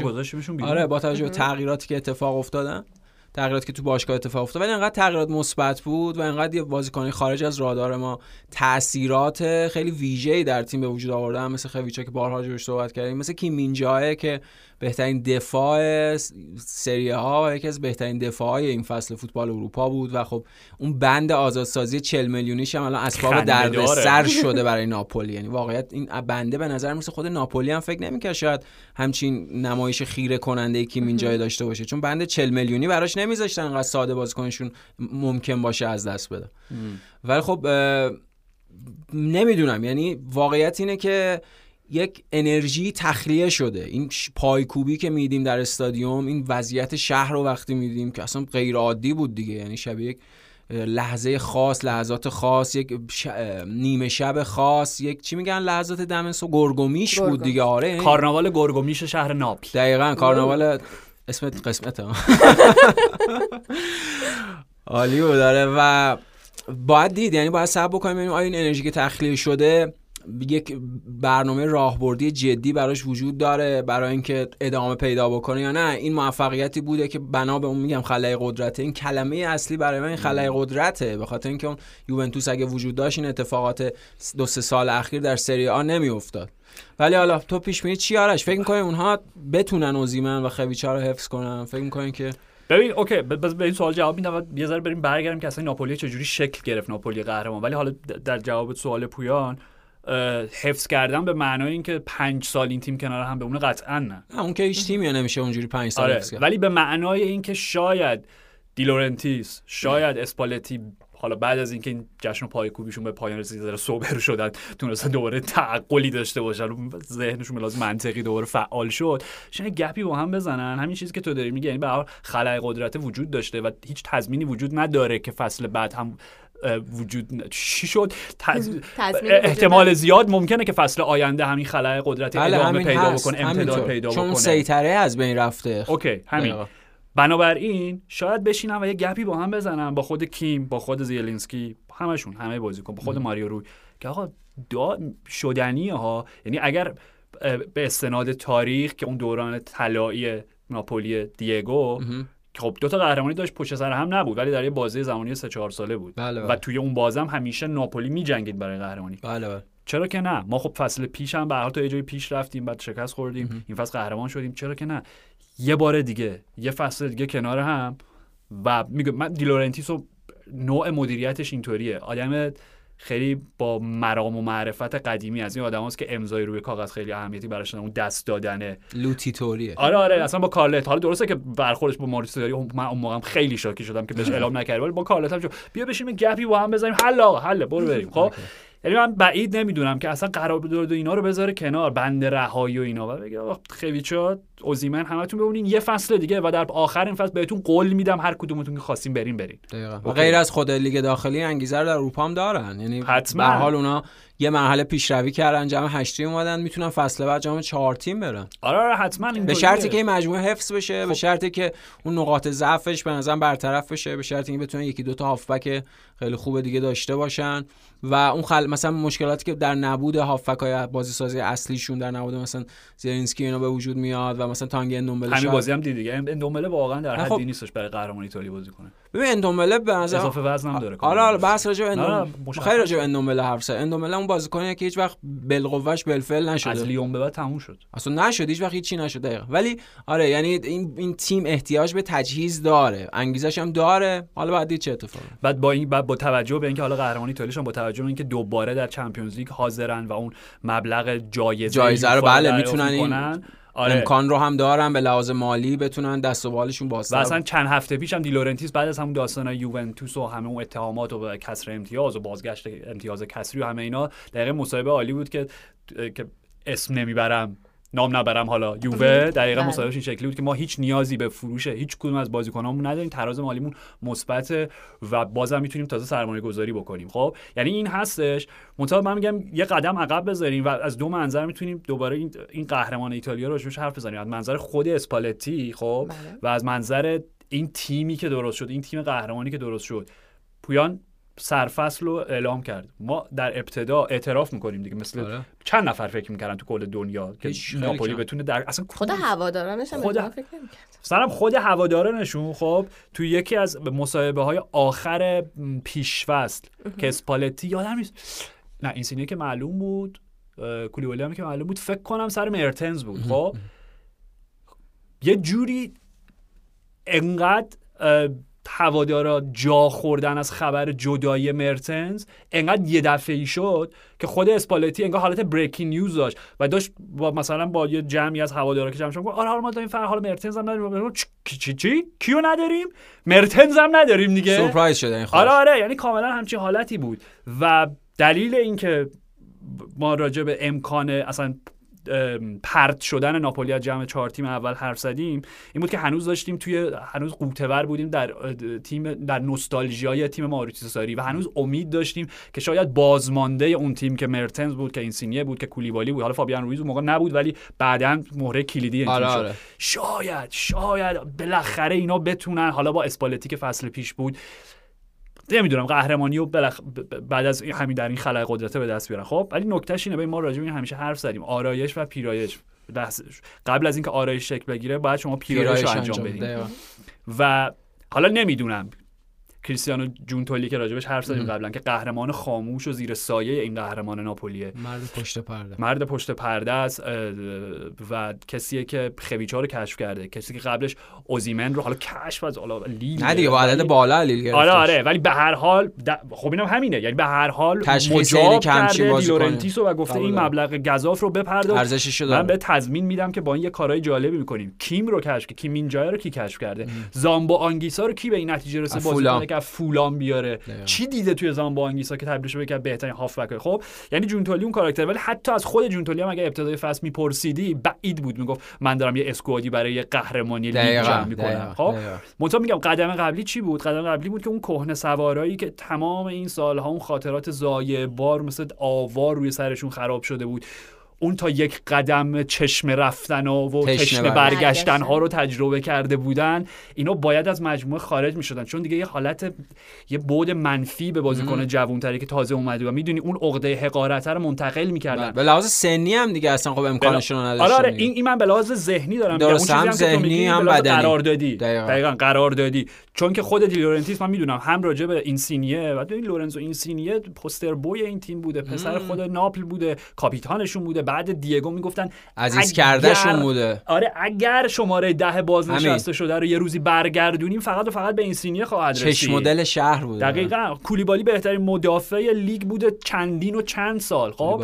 آره با توجه به تغییراتی که اتفاق افتادن. تغییراتی که تو باشگاه اتفاق افتاد. ولی انقدر تغییرات مثبت بود و انقدر یه بازیکن خارج از رادار ما تاثیرات خیلی ویژه‌ای در تیم به وجود آورده مثل خویچا که بارها جوش صحبت کردیم مثل کیمینجاه که بهترین دفاع سری ها و یکی از بهترین دفاع های این فصل فوتبال اروپا بود و خب اون بند آزادسازی 40 میلیونیش هم الان اسباب درد سر *laughs* شده برای ناپولی. یعنی واقعیت این بنده به نظر میسه خود ناپولی هم فکر نمی‌کرد شاید همچین نمایش خیره کننده کیم جای داشته باشه. چون بند 40 میلیونی براش نمیذاشتن انقدر ساده بازیکنشون ممکن باشه از دست بده. ولی خب نمی‌دونم. یعنی واقعیت اینه که یک انرژی تخلیه شده. این پایکوبی که میدیم در استادیوم این وضعیت شهر رو وقتی میدیم که اصلا غیر عادی بود دیگه. یعنی شبیه یک لحظه خاص لحظات خاص یک نیمه شب خاص یک چی میگن لحظات دمنس و گرگومیش بود دیگه. آره کارناوال گرگومیش شهر ناپل دقیقا کارناوال اسم قسمت *laughs* عالی بود داره و باید دید یعنی باید صبر بکنیم ببینیم آیا این انرژی که تخلیه شده یک برنامه راهبردی جدی براش وجود داره برای اینکه ادامه پیدا بکنه یا نه. این موفقیتی بوده که بنا به اون میگم خلای قدرته. این کلمه اصلی برای من خلای قدرته. به خاطر اینکه اون یوونتوس اگه وجود داشت این اتفاقات دو سه سال اخیر در سری آ نمیافتاد. ولی حالا تو پیش بینی چی آرش؟ فکر می‌کنی اونها بتونن اوزیمن و خویچا رو حفظ کنن؟ فکر می‌کنی که ببین okay به این سوال جواب میدم یه ذره بریم برگردیم که اصلا ناپولی چجوری شکل گرفت ناپولی قهرمان. ولی حالا در جواب سوال پویان حفظ کردن به معنای اینکه پنج سال این تیم کنار هم بمونه قطعا نه. اون که هیچ تیمی نمیشه اونجوری پنج سال آره. ولی به معنای اینکه شاید دیلورنتیس شاید اسپالتی حالا بعد از اینکه این جشن پایکوبیشون به پایان رسید ذره sober شدن تونستن دوباره تعقلی داشته باشن ذهنشون لازم منطقی دوباره فعال شد. شن گپی با هم بزنن. همین چیزی که تو داری میگی یعنی یه خلای قدرت وجود داشته و هیچ تضمینی وجود نداره که فصل بعد هم وجود چی شد؟ احتمال زیاد ممکنه که فصل آینده همین خلای قدرت بله ادامه پیدا بکنه امتداد پیدا بکنه. چون سیطره از بین رفته. okay همین. بنابراین شاید بشینن و یه گپی با هم بزنن. با خود کیم با خود زیلینسکی همشون همه بازیکن با خود ماریو روی. که آقا دا شدنیه ها. یعنی اگر به استناد تاریخ که اون دوران طلایی ناپولی دیگو خب دو تا قهرمانی داشت پشت سر هم نبود ولی در یه بازی زمانی سه چهار ساله بود. بله بله. و توی اون بازم همیشه ناپولی میجنگید برای قهرمانی. بله بله. چرا که نه؟ ما خب فصل پیش هم به هر تا یه جایی پیش رفتیم بعد شکست خوردیم این فصل قهرمان شدیم. چرا که نه؟ یه بار دیگه یه فصل دیگه کنار هم و میگم من دیلورنتیسو نوع مدیریتش اینطوریه. آدم خیلی با مرام و معرفت قدیمی از این آدماست که امضای روی کاغذ خیلی اهمیتی براش اون دست دادنه. لوتیتوریه. آره آره اصلا با کارلت. حالا درسته که برخوردش با ماریسو داری. من اون موقعم خیلی شاکی شدم که بهش *laughs* اعلام نکرد ولی با کارلت هم بیا بشینیم گپی با هم بزنیم. حل آقا حل. برو بریم. خب؟ یعنی من بعید نمی‌دونم که اصلا قرار دو اینا رو بذاره کنار. بند رهایی و اینا. و بگه خویچا اوزیمن همتون بمونین. یه فصل دیگه و در آخر این فصل بهتون قول میدم هر کدومتون که خواستین برین برین. و غیر از خود لیگ داخلی انگیزه رو در اروپا هم دارن. یعنی حتما. به حال اونا یه مرحله پیشروی کردن جام 8 تیم اومدن می‌تونن فصل بعد جام 4 تیم برن. آره آره حتما این به شرطی که این مجموعه حفظ بشه به شرطی که اون نقاط ضعفش به نظرم برطرف بشه به شرطی که بتونن یکی دو تا هافبک خیلی خوب دیگه داشته باشن. و اون خل... مثلا مشکلاتی که در نبود هافبک های بازی سازی اصلیشون در نبود مثلا زیرینسکی اینا به وجود میاد و مثلا تانگ اندومبله همین بازی هم دیدی اندومبله واقعا در حدی نیستش برای قهرمانی ایتالیا بازی کنه. ببین اندومبله به نظر اضافه وزن هم داره. آره آره بحث راجع به اندومبله خیلی راجع به اندومبله حرف زد. اندومبله اون بازیکنیه که هیچ وقت بالقوهش بالفعل نشده. از لیون به بعد تموم شد. اصلا نشد هیچ وقت هیچی نشد دقیقا. ولی آره یعنی این این تیم احتیاج به تجهیز داره. انگیزش هم داره. حالا بعد چه اتفاقی. بعد با این بعد با توجه به اینکه حالا قهرمانی ایتالیا با توجه به اینکه دوباره در چمپیونز لیگ حاضرن و اون مبلغ جایزه جایزه رو بله می‌تونن این آره. امکان رو هم دارن به لحاظ مالی بتونن دست و بالشون باز و اصلا چند هفته پیش هم دیلورنتیس بعد از همون داستان یوونتوس و همه اون اتهامات و کسر امتیاز و بازگشت امتیاز کسری و همه اینا دقیقه مصاحبه عالی بود که که اسم نمی‌برم نام نبرم. حالا یووه دقیقا مصاحبهش این شکلی بود که ما هیچ نیازی به فروش هیچ کدوم از بازیکنامون نداریم. تراز مالیمون مثبت و بازم می‌تونیم تازه سرمایه گذاری بکنیم. خب؟ یعنی این هستش. منتها من میگم یه قدم عقب بذاریم و از دو منظر می‌تونیم دوباره این, این قهرمان ایتالیا رو حرف بزنیم. از منظر خود اسپالتی خب؟ بله. و از منظر این تیمی که درست شد این تیم قهرمانی که درست شد. پویان سرفصل رو اعلام کرد ما در ابتدا اعتراف می‌کنیم دیگه مثل آره. چند نفر فکر می‌کردن تو کل دنیا که ناپولی. بتونه در اصلا خود هوادارانش هم خود-. فکر نمی‌کرد سرم خود هوادارانشون خب تو یکی از مصاحبه های آخر پیشفصل که اسپالتی یادم نیست نه این سینه که معلوم بود اه، کولیبالی هم که معلوم بود فکر کنم سر مرتنز بود خب یه جوری انقدر اه، هوادارا جا خوردن از خبر جدایی مرتنز انقدر یه دفعه ای شد که خود اسپالتی انگار حالت بریکینگ نیوز داشت و داشت با مثلا با یه جمعی از هوادارا که جمع شدن گفت آره ما داریم فر حال مرتنز هم نداریم. چی چی چی؟ کیو نداریم؟ مرتنز هم نداریم دیگه. سورپرایز شده این آره آره یعنی کاملا همچین حالتی بود. و دلیل اینکه ما راجع به امکان اصلا پرت شدن ناپولی از جمع چهار تیم اول حرف زدیم این بود که هنوز داشتیم توی هنوز غوطه‌ور بودیم در تیم در نوستالژیای تیم ماوریتسیو ساری و هنوز امید داشتیم که شاید بازمانده اون تیم که مرتنز بود که اینسینیه بود که کولیبالی بود حالا فابیان رویز اون موقع نبود ولی بعدا مهره کلیدی این تیم آره شد. آره شاید شاید بالاخره اینا بتونن حالا با اسپالتی که فصل پیش بود نمی‌دونم قهرمانی و بلخ... بعد از این- همین در این خلای قدرته به دست بیارن. خب ولی نکتهش اینه ما راجع این همیشه حرف زدیم. آرایش و پیرایش. قبل از اینکه آرایش شکل بگیره باید شما پیرایش رو انجام بدید دقیقاً. و حالا نمی‌دونم. کریستیانو جونتولی که راجبش حرف زدیم قبلا که قهرمان خاموش و زیر سایه این قهرمان ناپولیه. مرد پشت پرده. مرد پشت پرده است و کسیه که خویچا رو کشف کرده. کسی که قبلش اوزیمن رو حالا کشف از حالا لیل نه دیگه با عدد بالا لیل آره آره ولی به هر حال خب اینم همینه. یعنی به هر حال مجاب کرده. دیلورنتیسو و گفته این. مبلغ گزاف رو بپرداز ارزشش من به تضمین میدم که با این یه کارهای جالبی می‌کنیم. کیم رو کشف کیم اینجا رو کی کشف کرده؟ زامبو آنگیسا رو کی به این نتیجه رسه که از فولام بیاره. چی دیده توی زامبو آنگیسا که تبدیل شده که بهترین هافبک خب یعنی جونتولی اون کاراکتر ولی حتی از خود جونتولی هم اگه ابتدای فصل میپرسیدی بعید بود. می‌گفت من دارم یه squad ی برای یه قهرمانی لیگ جمع می‌کنم. خب. منتها میگم قدم قبلی چی بود؟ قدم قبلی بود که اون کهنه سوارایی که تمام این سالها اون خاطرات ضایع بار مثل آوار روی سرشون خراب شده بود. اون تا یک قدم چشم رفتن و, و تشنه تشنه برگشتن. برگشتن ها رو تجربه کرده بودن اینا باید از مجموعه خارج می شدن چون دیگه یه حالت یه بود منفی به بازیکن جوانتری که تازه اومده و می‌دونی اون عقده حقارت رو منتقل می‌کردن. به لحاظ سنی هم دیگه اصلا خب امکانشون رو آره نداشتن آره دیگه. این, این من به لحاظ ذهنی دارم اون هم ذهنی، هم بدنی. قرار دادی دقیقاً. دقیقاً قرار دادی چون که خود دیلورنتیس من می‌دونم هم راجع به اینسینیه و این لورنزو اینسینیه poster boy این تیم بوده پسر خود ناپل بوده کاپیتانشون بوده بعد دیگو می‌گفتن عزیز اگر- کردهشون بوده. آره اگر شماره ده بازنشسته شده رو یه روزی برگردونیم فقط و فقط به اینسینیه خواهد رسید. چشم مدل شهر بوده. دقیقا. کولیبالی بهترین مدافع لیگ بوده چندین و چند سال خب.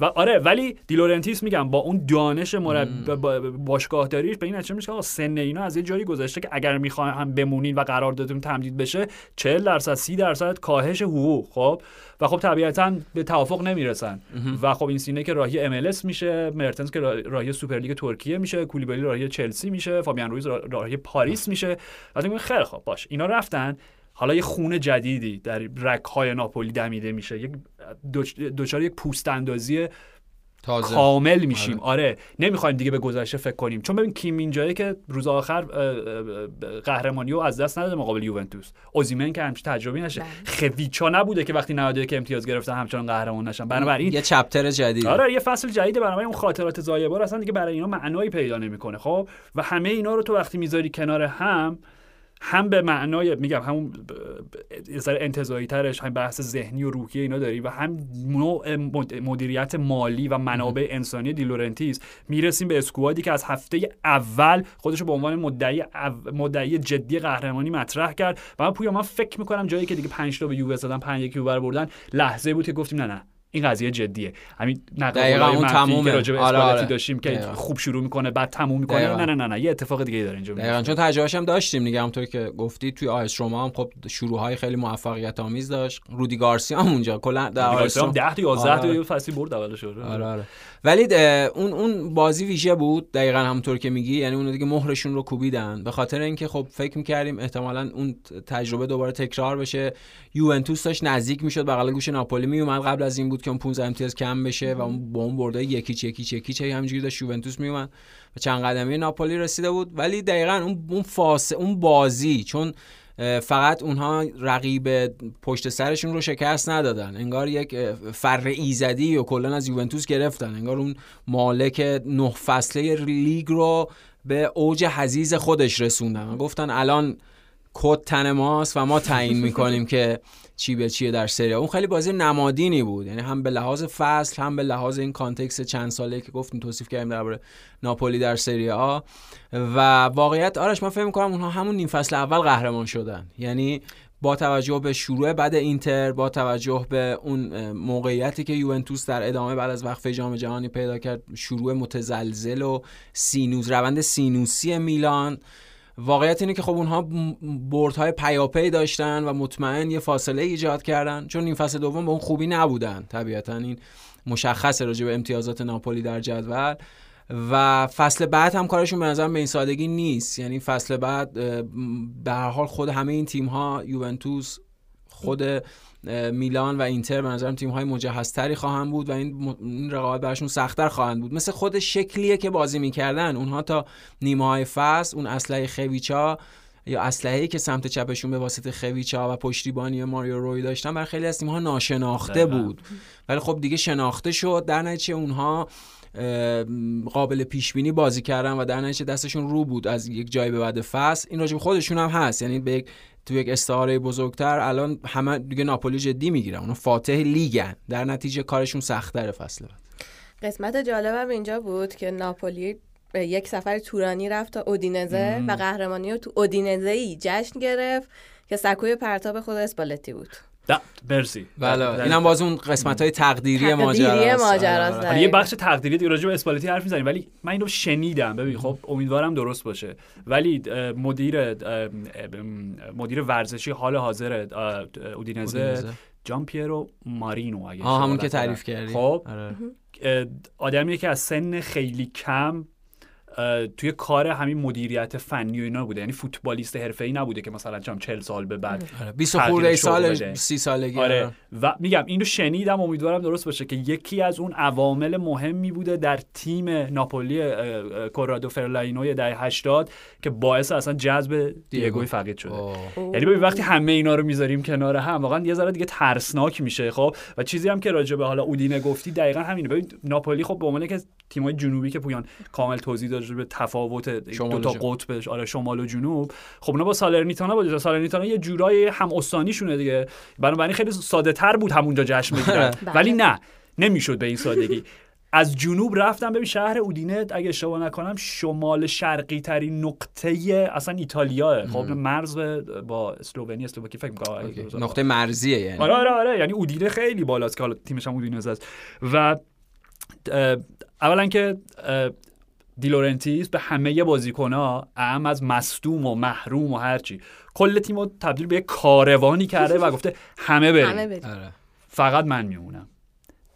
و آره ولی دیلورنتیس میگم با اون دانش مرب... با- باشگاهداریش به این نتیجه میشه سن اینا از یه جایی گذشته که اگر می‌خواین هم بمونین و قراردادتون تمدید بشه 40 درصد 30 درصد کاهش حقوق خب؟ و خب طبیعتا به توافق نمی‌رسن. و خب اینسینیه که راهی MLS میشه مرتنز که راه- راهی سوپرلیگ ترکیه میشه کولیبالی راهی چلسی میشه فابیان رویز را- راهی پاریس میشه. بعد میگم خیلی خب باش. اینا رفتن. حالا یه خون جدیدی در رگهای ناپولی دمیده میشه. یک دوچ- دچار یک پوست اندازی تازه. کامل میشیم. آره, نمی‌خوایم دیگه به گذشته فکر کنیم. چون ببین کیم اینجایی که روز آخر قهرمانی رو از دست نداده مقابل یوونتوس. اوزیمن که همچین تجربی نشه. بله. خویچا نبوده که وقتی 91 که امتیاز گرفتن همچنان قهرمان نشن. بنابراین یه چپتر جدید. آره یه فصل جدیده بنابراین اون خاطرات زایبار اصلا دیگه برای اینا معنایی پیدا نمی‌کنه خب؟ و همه اینا رو تو وقتی می‌ذاری کنار هم هم به معنای میگم همون ذره انتزاعی ترش هم بحث ذهنی و روحی اینا داری و هم نوع مد- مدیریت مالی و منابع انسانی دیلورنتیز می‌رسیم به اسکوادی که از هفته اول خودش رو به عنوان مدعی مدعی جدی قهرمانی مطرح کرد. و من پویا من فکر می‌کنم جایی که دیگه 5 تا به یووه زدن 5 1 یووه بردن لحظه بود که گفتیم نه نه. این قضیه جدیه همین نقل اون. که راجع به آره، آره. داشتیم که دقیقاً. خوب شروع می‌کنه بعد تموم می‌کنه دقیقاً. نه نه نه نه یه اتفاق دیگه داره اینجا دقیقا. چون تجربهش هم داشتیم دیگه همونطور که گفتی توی آیس روما هم خب شروعهای خیلی موفقیت آمیز داشت رودی گارسیا هم اونجا کلا در آیس روما 10 تا 11 آره، تا آره. فصلی برد اولش آره. آره آره ولی اون اون بازی ویژه بود دقیقا همونطور که میگی یعنی اون دیگه مهرشون رو کوبیدن به خاطر اینکه خب فکر می‌کردیم احتمالا اون تجربه دوباره تکرار بشه یوونتوس داشت نزدیک می‌شد بغل گوش ناپولی میومد قبل از این بود که اون 15 امتیاز کم بشه و اون با اون برده یکی یکی یکی چه همینجوری داشت یوونتوس میومد و چند قدمی ناپولی رسیده بود. ولی دقیقا اون اون فاصله اون بازی چون فقط اونها رقیب پشت سرشون رو شکست ندادن. انگار یک فر ایزدی و کلا از یوونتوس گرفتن. انگار اون مالک نه فصله لیگ رو به اوج حضیض خودش رسوندن. گفتن الان کت تن ماست و ما تعیین می‌کنیم که چی به چیه در سری. اون خیلی بازی نمادینی بود. یعنی هم به لحاظ فصل هم به لحاظ این context چند ساله که گفتیم توصیف کردیم درباره ناپولی در سری آ. و واقعیت آرش من فکر می‌کنم اونها همون نیم فصل اول قهرمان شدن. یعنی با توجه به شروع بعد اینتر با توجه به اون موقعیتی که یوونتوس در ادامه بعد از وقفه جام جهانی پیدا کرد شروع متزلزل و سینوس روند سینوسی میلان واقعیت اینه که خب اونها بردهای پیاپی داشتن و مطمئن یه فاصله ایجاد کردن. چون این فصل دوم به اون خوبی نبودن. طبیعتا این مشخصه راجع به امتیازات ناپولی در جدول. و فصل بعد هم کارشون به نظرم به این سادگی نیست. یعنی فصل بعد به هر حال خود همه این تیم ها یوونتوس خود میلان و اینتر به نظرم تیم های مجهزتری خواهند بود و این, این رقابت براشون سختتر خواهند بود. مثل خود شکلیه که بازی می‌کردن. اونها تا نیمه های فصل اون اسلحه خویچا یا اسلحه‌ای که سمت چپشون به واسطه خویچا و پشتیبانی ماریو روی داشتن بر خیلی از تیم‌ها ناشناخته. بود. ولی خب دیگه شناخته شد. در نتیجه اونها قابل پیش بینی بازی کردن و در نتیجه دستشون رو بود از یک جایی به بعد فصل. این راجب خودشون هم هست. یعنی به یک تو یک استعاره بزرگتر الان همه دیگه ناپولی جدی می‌گیرن. اونا فاتح لیگن. در نتیجه کارشون سخت‌تر فصل بعد. قسمت جالبم اینجا بود که ناپولی یک سفر تورانی رفت تا اودینزه و قهرمانی رو تو اودینزه ای جشن گرفت که سکوی پرتاب خود اسپالتی بود. ده مرسی بله ده- اینم باز اون قسمت های تقدیری ماجراست. آره، آره. حالا یه بخش تقدیری دیگه راجع به اسپالتی حرف می‌زنیم ولی من اینو شنیدم ببین خب امیدوارم درست باشه ولی مدیر مدیر ورزشی حال حاضر اودینزه. جان پیرو مارینو اگه همون که. تعریف کردی خب آره. آدمی که از سن خیلی کم توی کار همین مدیریت فنی و اینا بوده. یعنی فوتبالیست حرفه‌ای نبوده که مثلا چم 40 سال به بعد آره. 20 تغییر خورده سال بده. 30 سالگی. آره. و میگم اینو شنیدم امیدوارم درست باشه که یکی از اون عوامل مهمی بوده در تیم ناپولی کورادو فرلاینوی در 80 که باعث اصلا جذب دیگوی فقید شده. یعنی ببین وقتی همه اینا رو می‌ذاریم کنار هم واقعا یه ذره دیگه ترسناک میشه خب؟ و چیزی هم که راجع به حالا اودینه گفتی دقیقا همینه. ببین ناپولی خب به عنوان که تیم‌های جنوبی که پویان کامل توضیح داد به تفاوت دو تا. قطبش آره شمال و جنوب. خب اونا با سالرنیتانا بود سالرنیتانا یه جورایی هم استانیشونه دیگه. بنابراین خیلی ساده تر بود همونجا جشن بگیرن. *laughs* ولی نه نمی‌شد به این سادگی. از جنوب رفتم. ببین شهر اودینه اگه اشتباه نکنم شمال شرقی ترین نقطه اصلا ایتالیاه خب مرز با اسلوونی اسلوواکی فکر می‌کنم. درست- نقطه مرزیه یعنی. آره آره آره. یعنی اودینه خیلی بالاست که حالا تیمش هم اودینه است. و اولا که اه، دیلورنتیس به همه بازیکنها اعم از مصدوم و محروم و هرچی کل تیم رو تبدیل به یک کاروانی کرده و گفته همه بریم. همه بریم. آره. فقط من میمونم.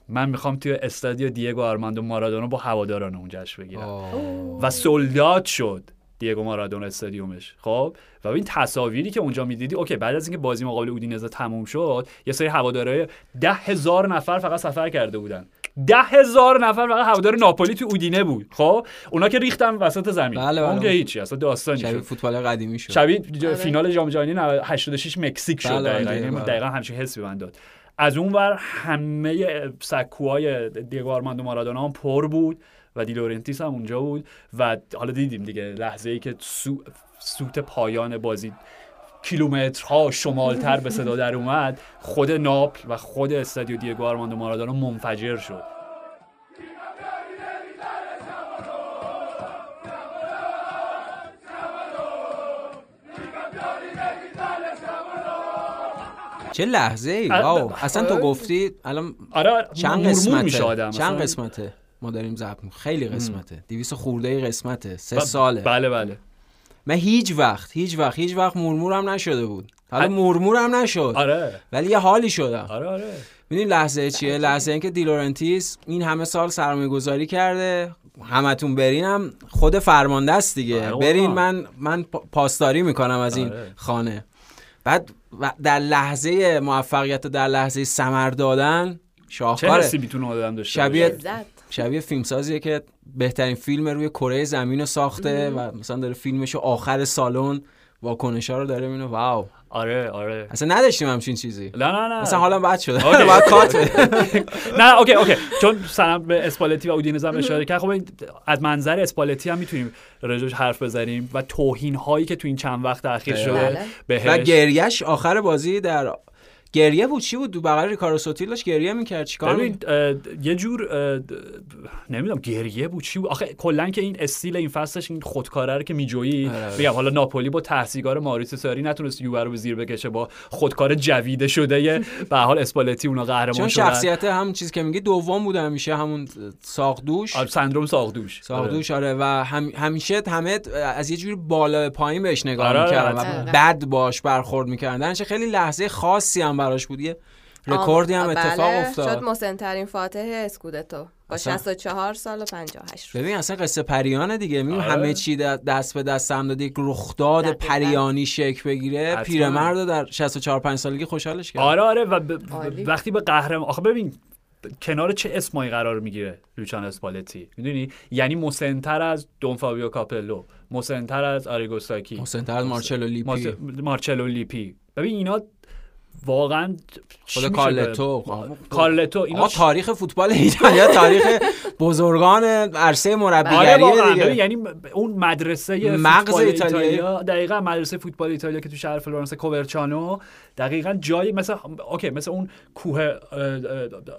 من می‌خوام توی استادیو دیگو آرماندو مارادونا با هواداران اون جشن بگیرم. اوه. و sold out شد دیگو مارادونا استادیومش. خب؟ و این تصاویری که اونجا می‌دیدی okay بعد از اینکه بازی مقابل اودینزه تموم شد یه سری هوادارهای ده هزار نفر فقط سفر کرده بودن. ده هزار نفر فقط هوادار ناپولی تو اودینه بود. خب؟ اونا که ریختن وسط زمین. بله، بله. اون که هیچی اصلا داستانی شبیه شد. فوتبال قدیمی شد. شبیه آره. فینال جام جهانی 86 مکزیک شد. بله، بله، دقیقاً. یعنی بله. دقیقاً همچین حسی به من داد. از اون ور همه سکوهای دیگو آرماندو مارادونا هم پر بود و دی لورنتیس هم اونجا بود. و حالا دیدیم دیگه لحظه ای که سو... سوت پایان بازی کیلومترها شمالتر به صدا در اومد خود ناپل و خود استادیو دیگو آرماندو مارادونا منفجر شد. چه لحظه ای واو. اصلا تو. گفتی الان آره آره، چند قسمته؟ چند. قسمته؟ ما داریم ضبط می‌کنیم. خیلی قسمته. 200 خورده قسمته. سه ساله. بله بله. من هیچ وقت هیچ وقت هیچ وقت مورمورم نشده بود. حالا مورمورم نشد. آره. ولی یه حالی شدم. آره آره. ببین لحظه چیه؟ لحظه اینکه دیلورنتیس این همه سال سرمایه گذاری کرده همتون برینم خود فرمانده است دیگه. آره، برین. من من پا- پاسداری می‌کنم از این آره. خانه. بعد در لحظه موفقیت و در لحظه سمر دادن چه شاهکاره حسی می‌تونه آدم داشته شبیه- شبیه فیلمسازیه که بهترین فیلم روی کره زمین رو ساخته و مثلا داره فیلمشو آخر سالن واکنشا رو داره می‌بینه. wow. آره آره. اصلا نداشتیم همچین چیزی. نه نه نه. مثلا حالا بد شده. *laughs* باید cut. *laughs* نه okay okay. چون سلام به اسپالتی و اودینزه هم اشاره کرد. خب از منظر اسپالتی هم می‌تونیم راجعش حرف بزنیم و توهین هایی که تو این چند وقت اخیر بله. شده بهش و گریش آخر بازی در گریه بود چی بود؟ دو بغل ریکارو سوتیل داشت گریه می‌کرد چیکار ببین یه جور نمی‌دونم گریه بود چی بود؟ آخه کلا که این استیل این فصلش این خودکاره رو که میجویی آره، آره. بگم حالا ناپولی با تحصیلگار ماریس ساری نتونست یووه رو به زیر بکشه با خودکار جویده شده به هر حال اسپالتی اونا قهرمان چون شدن. شخصیت همون چیزی که میگی دوم بوده همیشه همون ساقدوش. آره، سندروم ساقدوش. ساقدوش آره. و هم همیشه همه از یه جوری بالا پایین بهش نگاه آره، می‌کردن آره. بد باش برخورد می‌کردن. خیلی لحظه خاصی هم براش بود. یه رکوردی هم آم- اتفاق بله، افتاد. شد مسنترین فاتح اسکودتو. با اصلا. 64 سال و 58 روز ببین اصلا قصه پریانه دیگه. می‌بینی آره. همه چی دست به دست هم داد یک رخداد. پریانی شکل بگیره. پیرمرد در 64 5 سالگی خوشحالش کرد. آره آره. و ب... وقتی به قهرمان آخه ببین کنار چه اسمایی قرار می‌گیره لوچان اسپالتی؟ می‌دونی؟ یعنی مسنتر از دون فابیو کاپلو مسنتر از آریگو ساکی مسن‌تر از مارچلو لیپی. مارچلو لیپی. ببین اینا واقعا خود کارلتو کارلتو اینا تاریخ فوتبال ایتالیا تاریخ بزرگان عرصه آره مربیگری ببین یعنی اون مدرسه مغز فوتبال. ایتالیا دقیقا مدرسه فوتبال ایتالیا که تو شهر فلورانس کوورچانو دقیقا جایی مثل اوکی مثل اون کوه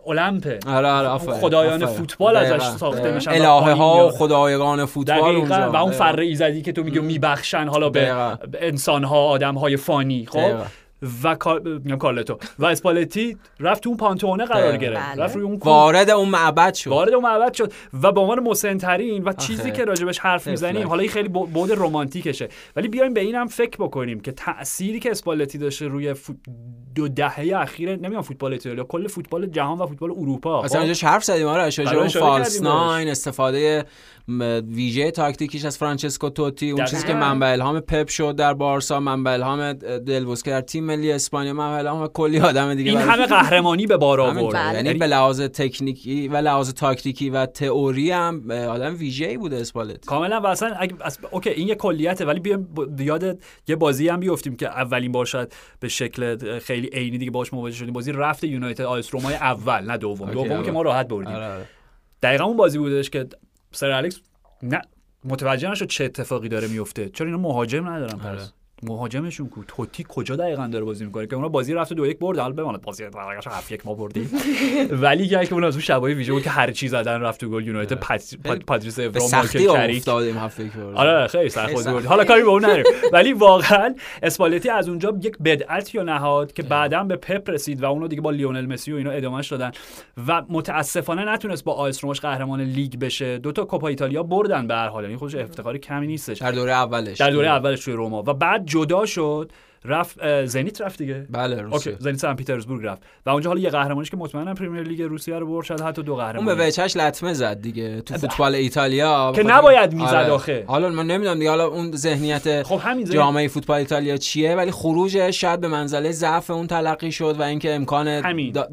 المپه آره آره خدایان. فوتبال ازش ساخته. میشن الهه ها و میاد. خدایگان فوتبال و اون. فر ایزدی که تو میگه میبخشن حالا به. انسان ها آدم های فانی خب. و کار... میگم کارلتو و اسپالتی رفت تو اون پانتونه قرار دقیقاً. گرفت بله. رفت روی اون. وارد اون معبد شد وارد اون معبد شد و به عنوان مسنترین و چیزی آخه. که راجبش حرف. می‌زنیم حالا این خیلی بود رمانتیکشه ولی بیایم به اینم فکر بکنیم که تأثیری که اسپالتی داشته روی فوت... دو دهه اخیر نمی‌دونم فوتبال ایتالیا کل فوتبال جهان و فوتبال اروپا اصلا؟ اینجا حرف زدیم آره اشاره false. nine استفاده ویژه تاکتیکیش از فرانچسکو توتی اون چیزی که. منبع الهام پپ شد در بارسا منبع الهام دل‌بوسکه در تیم ملی اسپانیا منبع الهام کلی آدم دیگه این همه *laughs* قهرمانی به بار. آورد بله. یعنی به لحاظ تکنیکی و لحاظ تاکتیکی و تئوری هم آدم ویژه‌ای بوده اسپالتی کاملا و اصلا اگه. اوکی این یه کلیته ولی بیایم ب- یاد یه بازی هم بیفتیم که اولین بار شاید به شکل خیلی عینی دیگه باش مواجه شدیم بازی رفت یونایتد آیس رومای اول نه دوم دوم آره. که ما راحت بردیم آره آره. دقیقا اون بازی بودش که سر الکس نه متوجه نشد چه اتفاقی داره میفته چرا اینا مهاجم ندارن آره. پس مهاجمشون کو توتی کجا دقیقا داره بازی می‌کنه؟ که اونا بازی رفته دو یک برد حالا بماند بازی درجهش هفت یک ما بردیم. *laughs* ولی که که اون از اون شبای ویژه بود که هر چی زدن رفت تو گل یونایتد پات- پات- پادریس به اورا سختی مایکل کریک افتادیم هفته که برد. آره خیلی سخت. بود. حالا کاری به اون نداریم *laughs* ولی واقعا اسپالتی از اونجا یک بدعت بنا نهاد که بعدا به پپ رسید و اونو دیگه با لیونل مسی و اینا ادامهش دادن و متاسفانه نتونست با آ اس رومش قهرمان لیگ بشه. دو تا کوپا ایتالیا بردن به هر حال. یعنی خودش افتخار کمی نیستش. در دوره اولش. در دوره اولش توی روما. و بعد جدا شد رفت زنیت رفت دیگه. بله okay روسیه. زنیت سن پیترزبورگ رفت. و اونجا حالا یه قهرمانیش که مطمئنم پرمیر لیگ روسیه رو برد شاید حتی دو اون قهرمانی به وجهه‌ش لطمه زد دیگه تو فوتبال ایتالیا. که بخاطر- نباید می‌زد آره. آخه. حالا من نمی‌دونم دیگه حالا اون ذهنیت خب همین جامعه فوتبال ایتالیا چیه؟ ولی خروجش شاید به منزله ضعف اون تلقی شد و اینکه امکان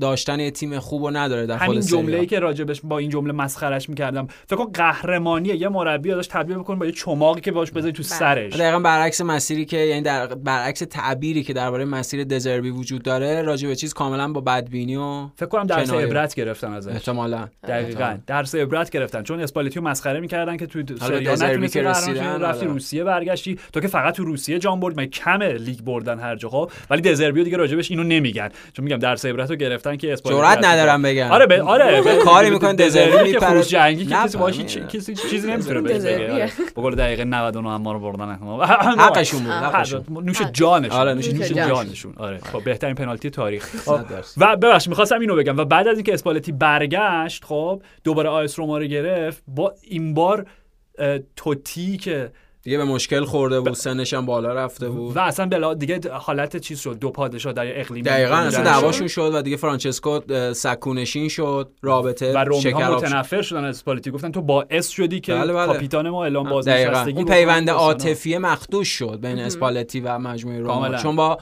داشتن یه تیم خوب رو نداره در همین سری آ. جمله ای که راجبش با این جمله مسخرش می‌کردم. فکر کن قهرمانی یه مربی ازش تبدیل بکنه با یه چماقی که باش بذاری تو بله. سرش. دقیقا برعکس مسیری که یعنی در برعکس تعبیری که درباره مسیر دزربی وجود داره راجع به چیز کاملا با بدبینی و فکر کنم درس کنایه. عبرت گرفتن ازش. احتمالا. دقیقا. درس عبرت گرفتن. چون اسپالتی رو مسخره می‌کردن که تو حالا سری آ دزربی نتونستی رفتی آره. روسیه برگشتی. تو که فقط تو روسیه جام برد من کمه لیگ بردن هر جا خب؟ ولی دزربیو دیگه راجبش اینو نمیگن. چون میگم درس عبرت رو گرفتن که اسپالتی جرأت رفتی. ندارم بگن آره به آره *laughs* کاری می‌کنن دزربی که میپره. جنگی که کسی هیچ- کسی چیزی نمی‌تونه بهش. بگه. آره. به قول دقیقه 99 اما رو بردن *laughs* *laughs* حقشون بود نوش جانشون. آره، نوش نوش جانشون. جانشون. آره. خب بهترین پنالتی تاریخ. *laughs* درصد. و ببخشید می‌خواستم اینو بگم. و بعد از اینکه اسپالتی برگشت خب دوباره آیس روما رو گرفت با این بار توتی که دیگه به مشکل خورده بود سنش هم بالا رفته بود و اصلا بلا دیگه حالت چیز شد دو پادشاه در اقلیم دقیقا اصلا دعواشون شد و دیگه فرانچسکو سکونشین شد رابطه و رومی ها. متنفر شدن از اسپالتی گفتن تو باعث شدی که بله، بله. کاپیتان ما اعلام بازنشستگی اون. پیوند داستانا. عاطفی مخدوش شد بین اسپالتی و مجموعه روما کاملا. چون با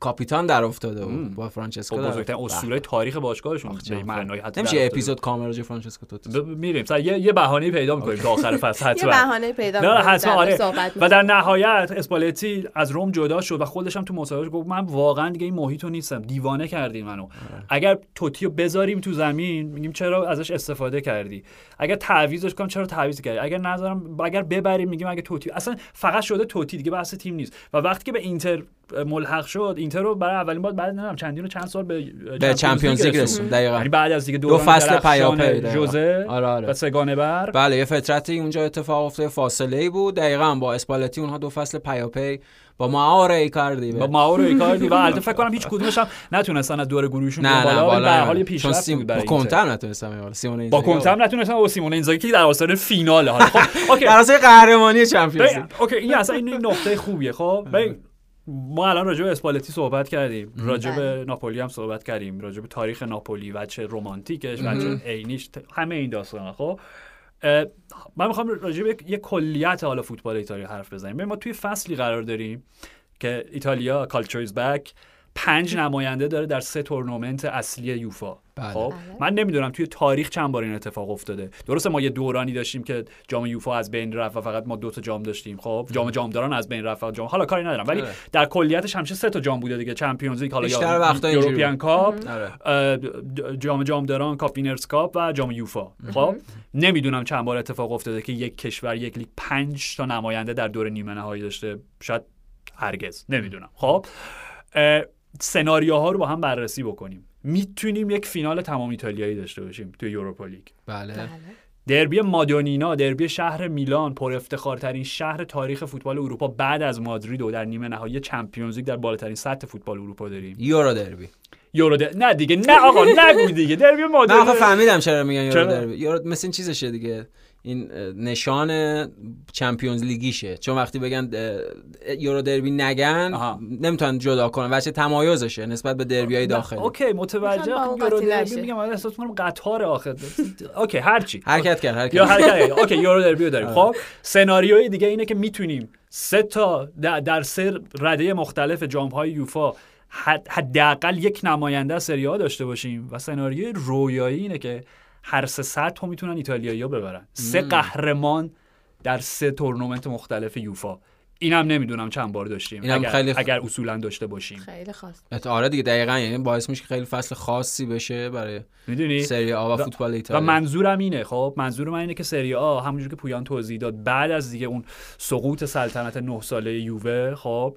کاپیتان در افتاده بود با فرانچسکو خب در بزرگترین. اصول تاریخ باشگاهشون. به معنای حتی نمیشه یه اپیزود کامل راجع فرانچسکو توتی ب- میریم. سر یه یه بهانه پیدا می‌کنیم تا آخر *laughs* فصل. یه حتما. بهانه پیدا نه حتما آره. و در نهایت اسپالتی از روم جدا شد و خودش هم تو مصاحبهش گفت من واقعا دیگه این محیط رو نیستم. دیوانه کردین منو. آره. اگر توتی رو بذاریم تو زمین میگیم چرا ازش استفاده کردی؟ اگر تعویضش کنم چرا تعویض کردی؟ اگر نذارم اگر ببریم میگیم اگه توتی اصلا فقط شده توتی دیگه بحث تیم نیست. و وقتی که به اینتر ملحق شد اینتر رو برای اولین بار بعد نمی‌دونم چندین و چند سال به به چمپیونز لیگ رسوند دقیقاً. یعنی بعد از دیگه دو فصل پیاپی. جوزه آره آره. و سگانه بر بله یه فترتی اونجا اتفاق افتاد فاصله ای بود. دقیقا با اسپالتی اونها دو فصل پیاپی با مائورو ایکاردی با مائورو ایکاردی. و البته فکر کنم هیچ کدومش هم نتونستن از دور گروهشون نه بالا به هر بالا حال. پیشرفت سیم- با. کنتر نتونستم یه سیمون با اینزاگی. کنتر نتونستن با سیمون اینزاگی که در آستانه فیناله حالا. خب *laughs* اوکی. در اصل قهرمانی Champions League. اوکی این اصلا این این نقطه خوبیه. خب ببین، ما الان راجع به اسپالتی صحبت کردیم. راجع به ناپولی هم صحبت کردیم. راجع به تاریخ ناپولی و چه رمانتیکش و چه عینیش همه این داستانا خب؟ من می‌خوام راجع به یک- یه کلیت حالا فوتبال ایتالیا حرف بزنیم. ببین، ما توی فصلی قرار داریم که ایتالیا calcio is back پنج نماینده داره در سه تورنمنت اصلی یوفا. بله. خب بله. من نمی‌دونم توی تاریخ چند بار این اتفاق افتاده. درسته ما یه دورانی داشتیم که جام یوفا از بین رفت و فقط ما دو تا جام داشتیم. خب جام جامداران از بین رفت و جام حالا کاری ندارم. ولی آره. در کلیتش همیشه سه تا جام بوده دیگه. Champions League حالا European بود. کاپ آره. جام جامداران Cup Winners' Cup و جام یوفا. خب نمی‌دونم چند بار اتفاق افتاده که یک کشور یک لیگ پنج تا نماینده در دور نیمه نهایی داشته. شاید هرگز. نمی‌دونم. خب سناریوها رو با هم بررسی بکنیم. می‌تونیم یک فینال تمام ایتالیایی داشته باشیم توی یوروپا لیگ. بله. بله. دربی مادونینا دربی شهر میلان پر افتخارترین شهر تاریخ فوتبال اروپا بعد از مادرید و در نیمه نهایی Champions League در بالاترین سطح فوتبال اروپا داریم. Euroderby. یورو در... نه دیگه نه آقا نگو دیگه. دربی من آخه مادونینا. فهمیدم چرا میگن یورو چرا؟ دربی. یورو مثل این چیزشه دیگه. این نشان چمپیونز لیگیشه چون وقتی بگن یورو دربی نگن آها. نمی‌تونن جدا کنن بچه تمایزشه نسبت به دربی های داخلی اوکی متوجه یورو دربی. میگم آره احساس کنم قطار آخه اوکی هرچی حرکت کرد حرکت یا کرد. حرکت اوکی یورو دربی رو داریم. خب سناریوی دیگه اینه که می‌تونیم سه تا در, سه رده مختلف جام های یوفا حد- حداقل یک نماینده از سری داشته باشیم و سناریوی رویایی اینه که هر سه سطح رو می‌تونن ایتالیایی ها ببرن. سه قهرمان در سه تورنمنت مختلف یوفا. اینم نمی‌دونم چند بار داشتیم. اینم اگر, خیلی- اگر اصولا داشته باشیم. خیلی خاص. آره دیگه دقیقا. یعنی باعث میشه که خیلی فصل خاصی بشه برای می‌دونی؟ سری آ و و- فوتبال و ایتالیا. منظورم اینه خب منظور من اینه که سری آ همونجور که پویان توضیح داد بعد از دیگه اون سقوط سلطنت نه ساله یووه خب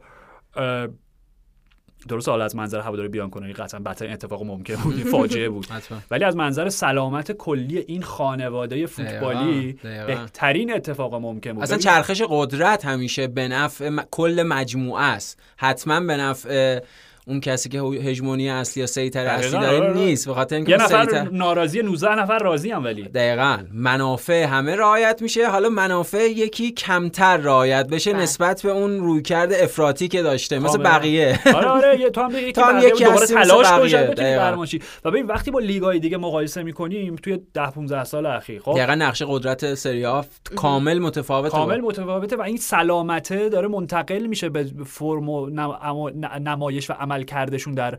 درست حالا از منظر هواداری بیان کنه قطعا بدترین اتفاق ممکن بود *laughs* فاجعه بود. ولی از منظر سلامت کلی این خانواده فوتبالی. بهترین اتفاق ممکن بود. اصلا چرخش قدرت همیشه به نفع م- کل مجموعه است. حتما به نفع اون کسی که هژمونی اصلی یا سیطره اصلی داره آره، آره. نیست به خاطر اینکه یه نفر ناراضی 19 نفر راضی هم ولی دقیقا منافع همه رعایت میشه حالا منافع یکی کمتر رعایت بشه بله. نسبت به اون رویکرد افراطی که داشته مثل. بقیه آره آره یه- تو هم یکی *laughs* یکی دوباره تلاش کن بقیه. شاید بتونی دقیقاً. قهرمان شی و ببین وقتی با لیگای دیگه مقایسه می‌کنیم توی 10 15 سال اخیر خب دقیقا نقش قدرت سری آ کامل متفاوته کامل متفاوته و این سلامته داره منتقل میشه به فرم و نمایش و عمل کردشون در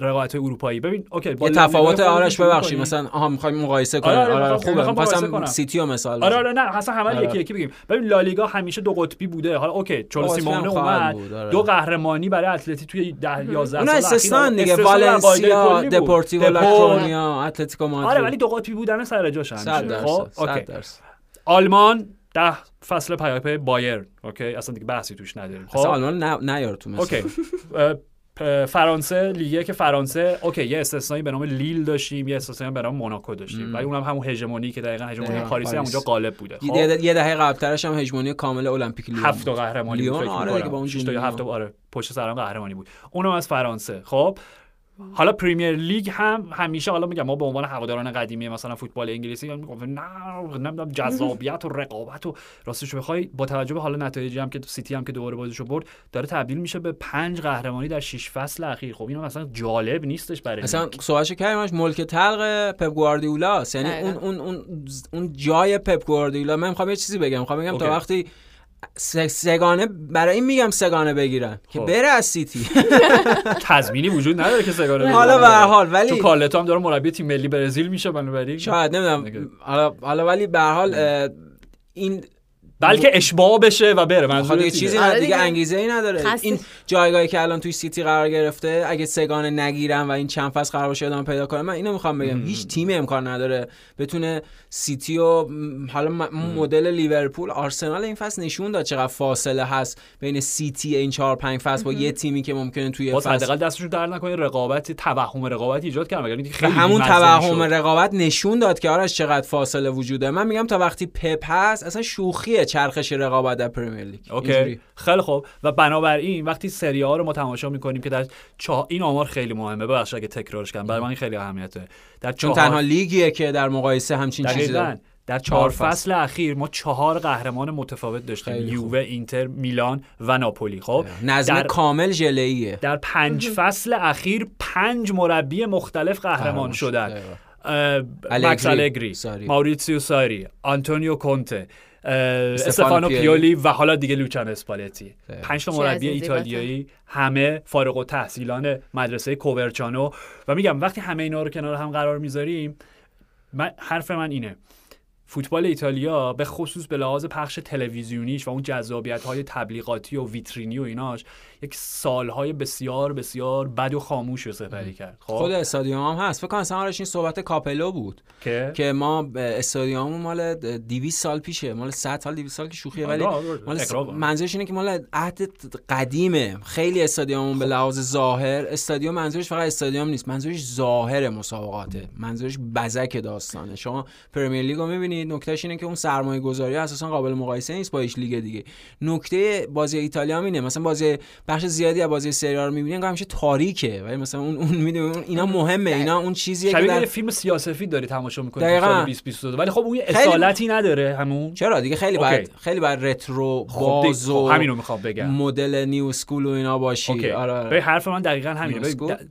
رقابت اروپایی. ببین اوکی با تفاوت آرش ببخشید. مثلا آها می‌خوایم مقایسه کنیم. آره، آره, خوبه. کنم. سیتی رو مثال آره. آره نه اصلا همه آره. یکی یکی بگیم. ببین لالیگا همیشه دو قطبی بوده. حالا اوکی چون سیمونه خواهد اومد. آره. دو قهرمانی برای اتلتی توی 10 11 اونا سال استثنا دیگه. والنسیا. دپورتیو دپور. لاکرونیا اتلتیکو آره مادرید ولی دو قطبی بودن سر جاش همیشه خب اوکی. آلمان ده فصل پیاپی بایر اوکی اصلا دیگه بحثی توش نداریم. اصلا خب. آلمان نه نیار تو مثلا. اوکی. *laughs* فرانسه لیگه که فرانسه اوکی یه استثنایی به نام لیل داشتیم یه استثنایی به نام موناکو داشتیم ولی اونم همون هژمونی که دقیقا هژمونی پاریسی هم. اونجا غالب بوده خب یه دهه قبلترش هم هژمونی کامل المپیک لیون هفت. قهرمانی لیون، بود آره. دیگه با اون. هفت آره پشت سرم قهرمانی بود اونم از فرانسه خب حالا Premier League هم همیشه حالا میگم ما به عنوان هواداران قدیمی مثلا فوتبال انگلیسی میگم نه نمی‌دونم جذابیت و رقابت و راستش رو بخوای با توجه به حالا نتایجی هم که سیتی هم که دوباره بازیشو برد داره تبدیل میشه به پنج قهرمانی در 6 فصل اخیر خب اینم مثلا جالب نیستش برای اصلا لیگ. صحبتش کردیمش ملک طلق پپ گواردیولا یعنی. اون اون اون اون جای پپ گواردیولا من می‌خوام یه چیزی بگم می‌خوام بگم تا. وقتی سگانه برای این میگم سگانه بگیرن که خب. بره از سیتی *laughs* تضمینی وجود نداره که سگانه حالا به هر حال تو ولی کارلتو هم داره مربی تیم ملی برزیل میشه بنابراین شاید. نمی‌دونم حالا حالا ولی به حال این بلکه اشباع بشه و بره. منظور دیگه چیزی آره دیگه دیگه. انگیزه ای نداره. خسته. این جایگاهی که الان توی سیتی قرار گرفته اگه سگانه نگیرن و این چند فصل قرار باشه ادامه پیدا کنه من اینو می‌خوام بگم. هیچ تیمی امکان نداره بتونه سیتی و حالا مدل لیورپول آرسنال این فصل نشون داد چقدر فاصله هست بین سیتی این چهار پنج فصل با یه تیمی که ممکنه توی باز فصل حداقل دستشون در نکنه رقابت توهم رقابت ایجاد کردن. و خیلی همون توهم. رقابت نشون داد که آرش چقدر فاصله وجوده. من میگم تا وقتی پپ هست اصلا شوخیه. چرخش رقابت در Premier League. اوکی. اینجوری. خیلی خوب. و بنابراین وقتی سری ها رو ما تماشا می‌کنیم که در چه... این آمار خیلی مهمه. ببخشید اگه تکرارش کنم برای من این خیلی اهمیته. در چون چهار- تنها لیگیه که در مقایسه همچین چیزی داره. در چهار چهار فصل. اخیر ما چهار قهرمان متفاوت داشتیم. یووه اینتر میلان و ناپولی. خب؟ نظم در کامل ژله‌ایه در پنج فصل اخیر پنج مربی مختلف قهرمان قهرمان شد. شدن مکس الگری ساری. ماوریتسیو ساری آنتونیو کونته استفانو پیولی. پیولی و حالا دیگه لوچانو اسپالتی. پنج تا مربی ایتالیایی همه فارغ التحصیلان مدرسه کوورچانو و میگم وقتی همه اینا رو کنار هم قرار می‌ذاریم من حرف من اینه فوتبال ایتالیا به خصوص به لحاظ پخش تلویزیونیش و اون جذابیت های تبلیغاتی و ویترینی و ایناش یک سالهای بسیار بسیار بد و خاموش رو سپری کرد. خب؟ خود استادیوم هم هست. فکر کنم آرش این صحبت کاپلو بود که؟ که ما استادیوم مال 200 سال پیشه. مال 100 سال 200 سال که شوخیه. ولی مال س-. منظورش اینه که مال عهد قدیمه. خیلی استادیوممون به لحاظ ظاهر استادیوم منظورش فقط استادیوم نیست. منظورش ظاهر مسابقاته. منظورش بزک داستانه. شما Premier League رو می‌بینید. نکتهش اینه که اون سرمایه گذاری اساسا قابل مقایسه نیست با هیچ لیگ دیگه. نکته بازی ایتالیا اینه. مثلا بازی بخش زیادی از بازی سری آ رو می‌بینید همیشه تاریکه. ولی مثلا اون اون می‌دونی اینا مهمه اینا اون چیزیه که در فیلم سیاسفید داری تماشا می‌کنی دقیقاً. سال 2022 ولی خب اون یه خیلی- اصالتی نداره همون. چرا؟ دیگه خیلی. باید خیلی باید retro خب باز دیگه- و خب همینو می‌خوام بگم. مدل new school و اینا باشی. اوکی. آره. به حرف من دقیقا همینه.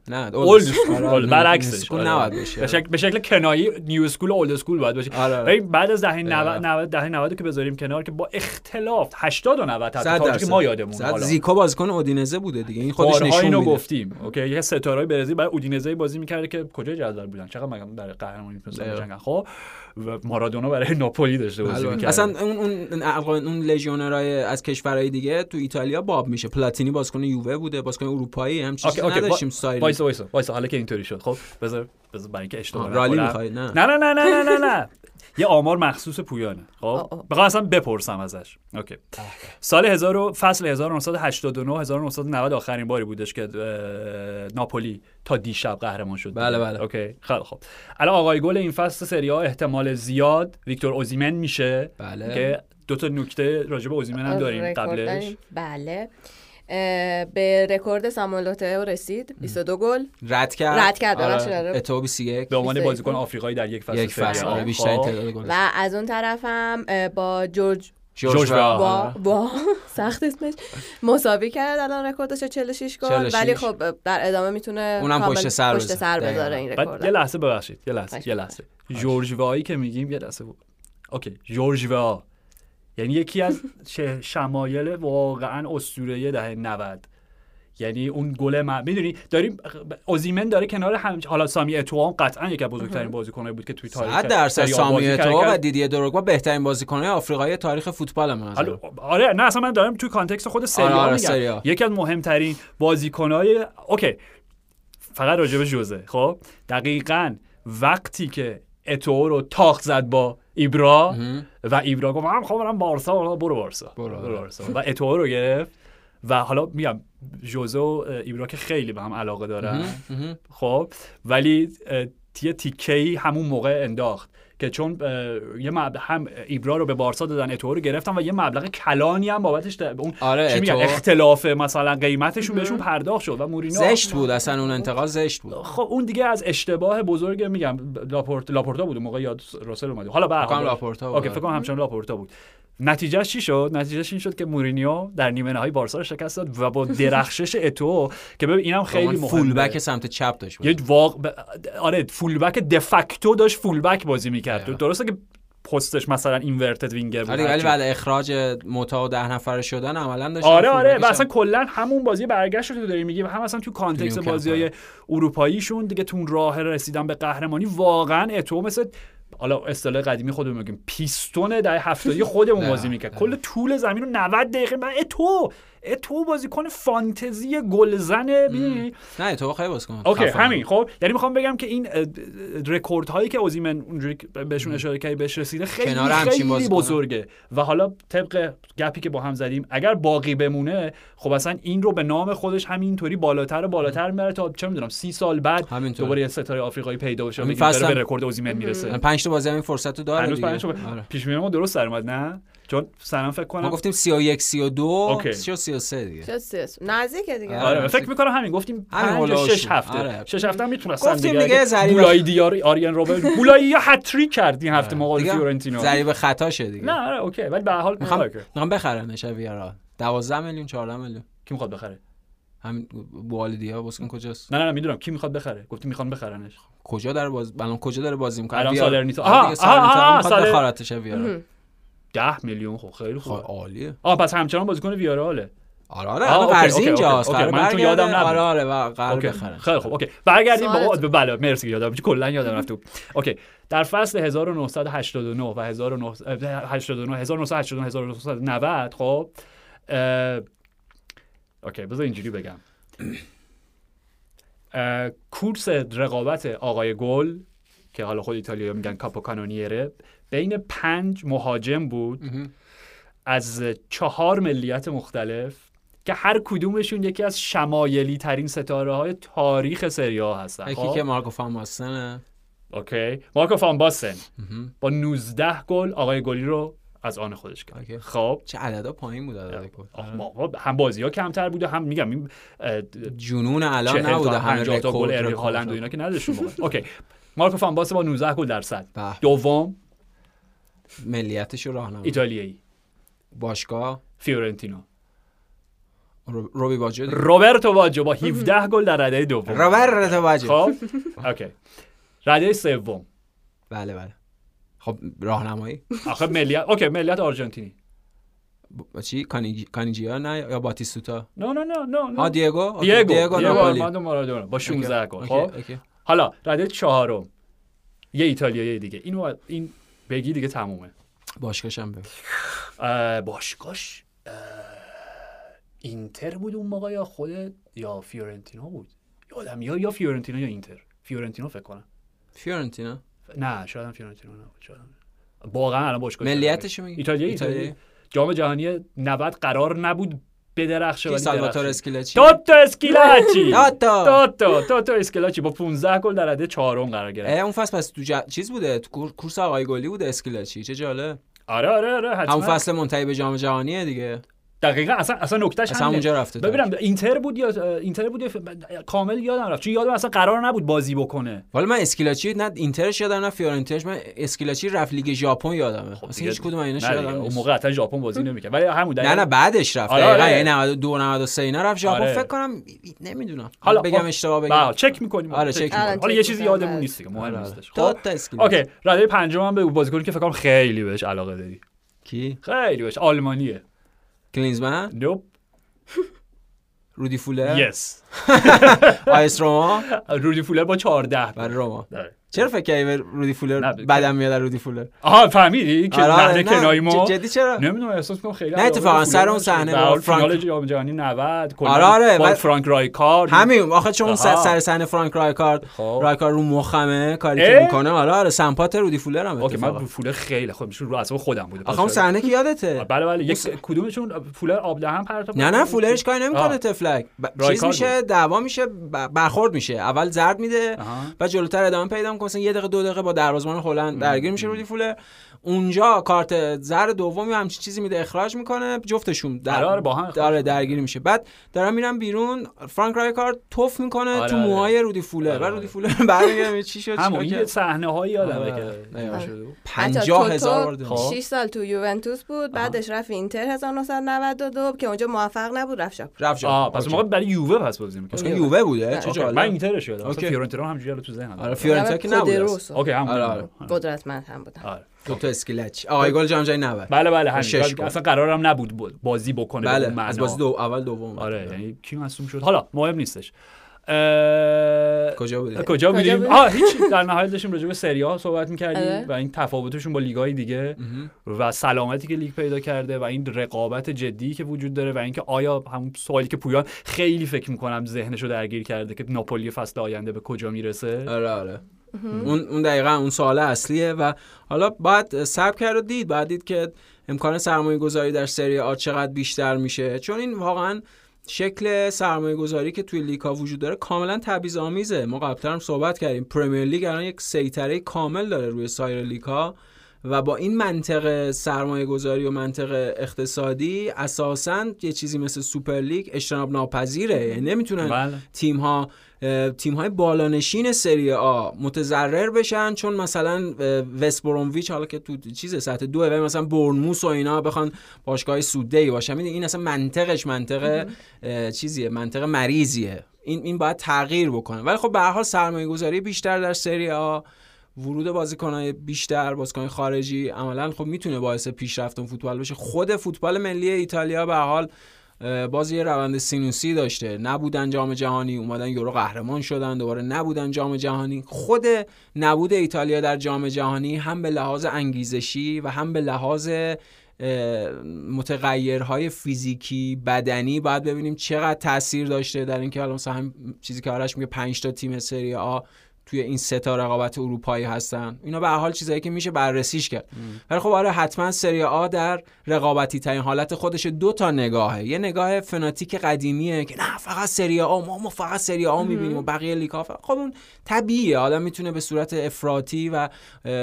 نه اولد اسکول. آره، برعکسش اسکول آره. نباید باشه به شکل کنایی نیو اسکول و اولد اسکول باید باشه آره. بعد از دهه 90 دقیقاً. 90 دهه 90 که بذاریم کنار که با اختلاف 80 و 90 حتی صد تا که. ما یادمون حالا. زیکو بازیکن اودینزه بوده دیگه. این خودش نشون میده. گفتیم. اوکی؟ یه ستاره برزیل برای اودینزه بازی می‌کرده که کجا جذاب بودن؟ چقدر مگه در قهرمانی پرسپولیس بله. خب؟ و مارادونا برای ناپولی داشته بازی می‌کرد اصلا اون اون اون لژیونرای از کشورهای دیگه تو ایتالیا باب میشه. پلاتینی بازیکن یووه بوده بازیکن اروپایی هم چیزی نداشتیم سایر وایس وایس وایس حالا که اینطوری شد. خب بذار بذار برای اینکه اشتباه رالی نه نه نه نه نه نه. *laughs* یه آمار مخصوص پویانه. خب. بخوام اصلا بپرسم ازش. اوکی. سال 1000 و- فصل 1989 1990 آخرین باری بودش که ناپولی تا دیشب قهرمان شد بله، بله. اوکی. خیلی خب الان آقای گل این فصل سری ها احتمال زیاد ویکتور اوزیمن میشه. بله. که دو تا نکته راجع به اوزیمن هم داریم قبلش. بله. به رکورد ساموئل اتوئو رسید 22 گل رد کرد رد کرد آره. آره. اتو 21 به عنوان 21 بازیکن آفریقایی در یک فصل یک فصل. آره بیشترین خب. تعداد گل و از اون طرفم اه، با جورج جورج. وه‌آ. با آره. با سخت اسمش مساوی کرد الان رکوردش 46 گل 46. ولی خب در ادامه می‌تونه اونم پشت سر پشت بذاره. سر. بذاره این بعد یه رکورد لحظه ببخشید یه لحظه یه لحظه جورج وه‌آیی که میگیم یه لحظه. اوکی جورج وه‌آ یعنی یکی از شمایل واقعا اسطوره‌ای دهه 90 یعنی اون گل ما می‌دونی؟ داریم اوسیمن داره کنار هم حالا سامی اتوئو هم قطعا یکی از بزرگترین بازیکنایی بود که توی تاریخ 100 درصد سامی کرد. اتوئو و دیدیه دروگبا بهترین بازیکن‌های آفریقایی تاریخ فوتبال من حالا آره نه اصلا من دارم توی context خود سری آ آره، آ آره، میگم. یکی از مهمترین بازیکنهای اوکی. فقط راجع به ژوزه خب؟ دقیقا وقتی که اتو رو تاخت زد با ایبرا و ایبرا گفت من خب برم بارسا. برو بارسا. برو. برو بارسا. و اتو رو گرفت و حالا میگم جوزه و ایبرا که خیلی به هم علاقه دارن. خب ولی یه تیکه همون موقع انداخت. که چون یه مبلغ هم ایبرا رو به بارسا دادن اتو رو گرفتن و یه مبلغ کلانی هم بابتش اون آره، چی میگن. اختلاف مثلا قیمتشون بهشون پرداخت شد و مورینو زشت بود اصلا اون انتقال زشت بود خب اون دیگه از اشتباه بزرگ میگم لاپورت لاپورتا بود موقع یاد راسل اومد حالا به هر حال. لاپورتا بود. اوکی فکر کنم همچنان لاپورتا بود نتیجهش چی شد نتیجهش این شد که مورینیو در نیمه نهایی بارسا رو شکست داد و با درخشش اتو که ببین اینم خیلی مهمه فول بک سمت چپ داشت یه واق... ب- آره فولبک دفکتو داشت فولبک بازی می‌کرد. درسته که پستش مثلا اینورتد وینگر بود ولی. بعد اخراج موتا و ده نفره شدن عملا داشت آره آره و اصلا کلا همون بازی برگشت رو داری میگی هم اصلا تو کانتکست بازی های. اروپاییشون دیگه تو اون راه رسیدن به قهرمانی واقعا اتوئو مثل حالا اصطلاح قدیمی خودمون میگیم. پیستون دهه هفتادی خودمون بازی می‌کرد. کل طول زمین رو 90 دقیقه. من اتوئو اتوئو بازیکن فانتزی گلزنه می‌دونی؟ نه تو خیلی باز کن اوکی همین خب. یعنی می‌خوام بگم که این رکورد هایی که اوسیمن اونجوری بهشون اشاره کردی بهش رسیده خیلی خیلی. بزرگه. و حالا طبق گپی که با هم زدیم اگر باقی بمونه خب اصلا این رو به نام خودش همینطوری بالاتر و بالاتر می‌بره تا چه می‌دونم سی سال بعد همینطور. دوباره یه ستاره آفریقایی پیدا بشه به رکورد اوزیمن می‌رسه. پنج تا بازی همین فرصت رو داره هنوز آره. پیش ما درست در اومد نه؟ چون سنم فکر ما کنم گفتیم 31 32 اوکی. 33 دیگه؟ شد سیاس. نزدیکه دیگه. آره. آره فکر می‌کنم همین. گفتیم همین 5 یا هولوش 6 هفته. آره. 6 هفته هم می‌تونستن گفتیم دیگه. بولایی دیار آریان روبن *laughs* بولایی یا هتریک کرد این هفته آره. مقابل فیورنتینا ضریب خطاشه دیگه. نه آره اوکی. ولی به هر حال می‌خوام می‌خوام می‌خوام بخرنش ویارال 12 میلیون 14 میلیون. کی می‌خواد بخره؟ همین بوالدیا باسکن کجاست؟ نه نه نه می‌دونم. کی می‌خواد بخره؟ گفتی می‌خوان بخرنش. کجا داره باز الان کجا داره بازی می‌کنه؟ الان سالرنیتا. آها آها، می‌خواد بخارتش ویارال 10 میلیون خب خیلی خب خوبه عالیه آه پس همچنان بازیکن ویاراله آره آره الان قرضی اوکی، اینجاست من چون برگرده. یادم نبود. آره آره و قرار. بخرن خیلی خوب اوکی برگردیم با بله مرسی یادم کلا یادم رفت بود. اوکی در فصل 1989 و 1989 1989 1990 خب اوکی بذار اینجوری بگم course رقابت آقای گل که حالا خود ایتالیا میگن کاپو کانونیره بین پنج مهاجم بود از چهار ملیت مختلف که هر کدومشون یکی از شمایلی ترین ستاره های تاریخ سری آ هستن. یکی خب؟ که مارکو فان باستنه اوکی. مارکو فان باستن. با 19 گل آقای گلی رو از آن خودش. کرد. خب؟ چه عددا پایین بود عدد گل. هم بازی ها کمتر بوده هم میگم این جنون الان 40 تا نبوده همه 50 تا گل. هالند و اینا که نداشتون. اوکی. مارکو فان باستن با 19 گل در صد به. دوم ملیتش راهنما ایتالیایی. باشگاه. فیورنتینا رو- روبرتو باجو. روبرتو باجو با 17 گل در رده دوم. روبرتو باجو. خب؟ اوکی. رده سوم. بله بله. خب راهنمایی. آخه ملیت اوکی ملیت آرژانتینی. چی؟ کانیجی... کانیجیا؟ نه یا باتیستوتا؟ نه نه نه نه ها دیگو. دیگو. دیگو آرماندو مارادونا. با 16 گل. خب. حالا رده چهارم. یه ایتالیایی دیگه. اینو این بگی دیگه تمومه. باشگاهش هم بگو. اه، باشگاش اه، اینتر بود اون موقع یا خود یا فیورنتینا بود؟ یادم یا یا فیورنتینا یا اینتر؟ فیورنتینا فکر کنم. فیورنتینا نه شاید هم فیورنتینا نبود شاید. واقعا الان باشگاه ملیتشو میگی؟ ایتالیایی ایتالیایی جام جهانی 90 قرار نبود بدرخشه ولی سالواتور. اسکیلاچی توتو اسکیلاچی. *laughs* توتو. توتو. توتو اسکیلاچی. با 15 گل در رده چهارم قرار گرفت. اون فصل پس تو ج- چیز بوده؟ تو کور- course آقای گلی بوده اسکیلاچی چه جالب. آره آره آره حتما. همون فصل منتهی به جام جهانیه دیگه. دقیقا اصلا اصلا نکتهش اصلا همینه. اونجا رفته ببینم اینتر بود یا اینتر بود یا ف- کامل یادم رفت. چون یادم اصلا قرار نبود بازی بکنه. ولی من اسکیلاچی نه اینترش یادم نه فیورنتینش من اسکیلاچی رفت لیگ ژاپن یادمه. اصلا دیگه- هیچ کدوم اینا یادم اون موقع حتی ژاپن بازی نمی‌کرد. ولی همون نه دقیقاً- نه بعدش رفت. آره، دقیقاً آره. یعنی 92 93 اینا رفت ژاپن. آره. فکر کنم نمی‌دونم. حالا بگم خب، اشتباه بله، بگم. چک می‌کنیم. آره، چک می‌کنیم. حالا یه چیزی آره، یادمون چک نیست دیگه مهم آره، نیستش. خب. okay رده پنجم هم به بازیکنی که فکر کنم خیلی بهش علاقه داری. کی؟ خیلی بهش آلمانیه. کلینزمن nope رودی فولر yes آ اس روما رودی فولر با 14 برای روما. چرا فکر کردی به رودی فولر بدم میاد رودی فولر آها فهمیدی که آره، کنایی ما جدی چرا نمی‌دونم احساس کنم خیلی نه، اتفاقا سر اون صحنه فرانک- جام جهانی 90 کلا آره، آره، با بعد- فرانک رایکارد همین آخه چون. سر صحنه فرانک رایکارد خب. رایکارد رو مخمه کاری که؟ می‌کنه آره آره سمپات رودی فولر هم okay من اتفاقا رو فولر خیلی خب میشه رو اعصاب خودم بوده آخه اون صحنه که یادته بله بله یک کدومشون فولر آب دهن پرتاب نه نه فولرش کاری. نمی‌کنه طفلک. چیز میشه دعوا میشه برخورد میشه اول زرد میده. و جلوتر ادامه پیدا می‌کنه مثلا یه دقیقه دو دقیقه با دروازه‌بان هلند درگیر میشه رودی فولر اونجا کارت زر دومی همچین چیزی میده اخراج می‌کنه جفتشون در... آره، آره، با هم داره درگیری میشه بعد دارن میرن بیرون فرانک رایکارد توف می‌کنه آره، تو آره. موهای رودی فولر آره، و آره. رودی فولر برمیگره چی شد همون کرد؟ صحنه هایی یادمه آره، که آره. شده بود. پنجاه هزار بار خب. دیدم. 6 سال تو یوونتوس بود بعدش رفت اینتر 1992 که اونجا موفق نبود رفت ژاپن رفت آه پس موقع برای یووه پس بازی می‌کرد اصلا یووه بوده چه جالب من okay. اصلا فیورنتینا همجوری تو ذهنم آره فیورنتینا که نبود. okay همون آره،. قدرتمند هم بودن آره. دو تا اسکیلاچی. آقای گل جام جهانی 90 بله بله همین. اصلا قرارم نبود با- بازی بکنه به بله معنا. از بازی دو اول دوم آره یعنی کی مصدوم شد؟ حالا مهم نیستش. اه، کجا بودی؟ کجا بودیم؟ بودیم؟ آه هیچ در نهایت داشتیم راجع به سری ها صحبت می‌کردیم آره. و این تفاوتشون با لیگ‌های دیگه و سلامتی که لیگ پیدا کرده و این رقابت جدی که وجود داره و اینکه آیا همون سوالی که پویان خیلی فکر می‌کنم ذهنشو درگیر کرده که ناپولی فصل آینده به کجا می‌رسه. آره آره. اون اون دقیقا اون سوال اصلیه و حالا باید صبر کرد و دید. باید دید که امکان سرمایه گذاری در سری آ چقدر بیشتر میشه. چون این واقعا شکل سرمایه گذاری که توی لیگ ها وجود داره کاملا تبعیض آمیزه ما قبلا هم صحبت کردیم. Premier League الان یک سیطره کامل داره روی سایر لیگ ها و با این منطق سرمایه گذاری و منطق اقتصادی اساسا یه چیزی مثل سوپر لیگ اجتناب ناپذیره. یعنی نمی‌تونن بله. تیم ها تیم های بالانشین سری آ متضرر بشن چون مثلا وست برومویچ حالا که تو چیز سطح دو و مثلا برنموس و اینا بخوان باشگاه سوده ای باشن این اصلا منطقش منطق چیزیه منطق مریضیه. این این باید تغییر بکنه. ولی خب به هر حال سرمایه گذاری بیشتر در سری آ ورود بازیکنهای بیشتر بازیکن خارجی عملا خب می‌تونه باعث پیشرفت فوتبال بشه. خود فوتبال ملی ایتالیا به حال باز یه روند سینوسی داشته. نبودن جام جهانی اومدن یورو قهرمان شدن دوباره نبودن جام جهانی. خود نبود ایتالیا در جام جهانی هم به لحاظ انگیزشی و هم به لحاظ متغیرهای فیزیکی بدنی باید ببینیم چقدر تاثیر داشته در اینکه حالا مثلا هم چیزی که آرش میگه 5 تا تیم سری آ توی این سه تا رقابت اروپایی هستن. اینا به هر حال چیزایی که میشه بررسیش کرد. ولی خب آره حتما سری آ در رقابتی ترین حالت خودش دو تا نگاهه. یه نگاه فناتیک قدیمیه که نه فقط سری آ ما ما فقط سری آ می‌بینیم و بقیه لیگ ها خب اون طبیعیه. آدم می‌تونه به صورت افراطی و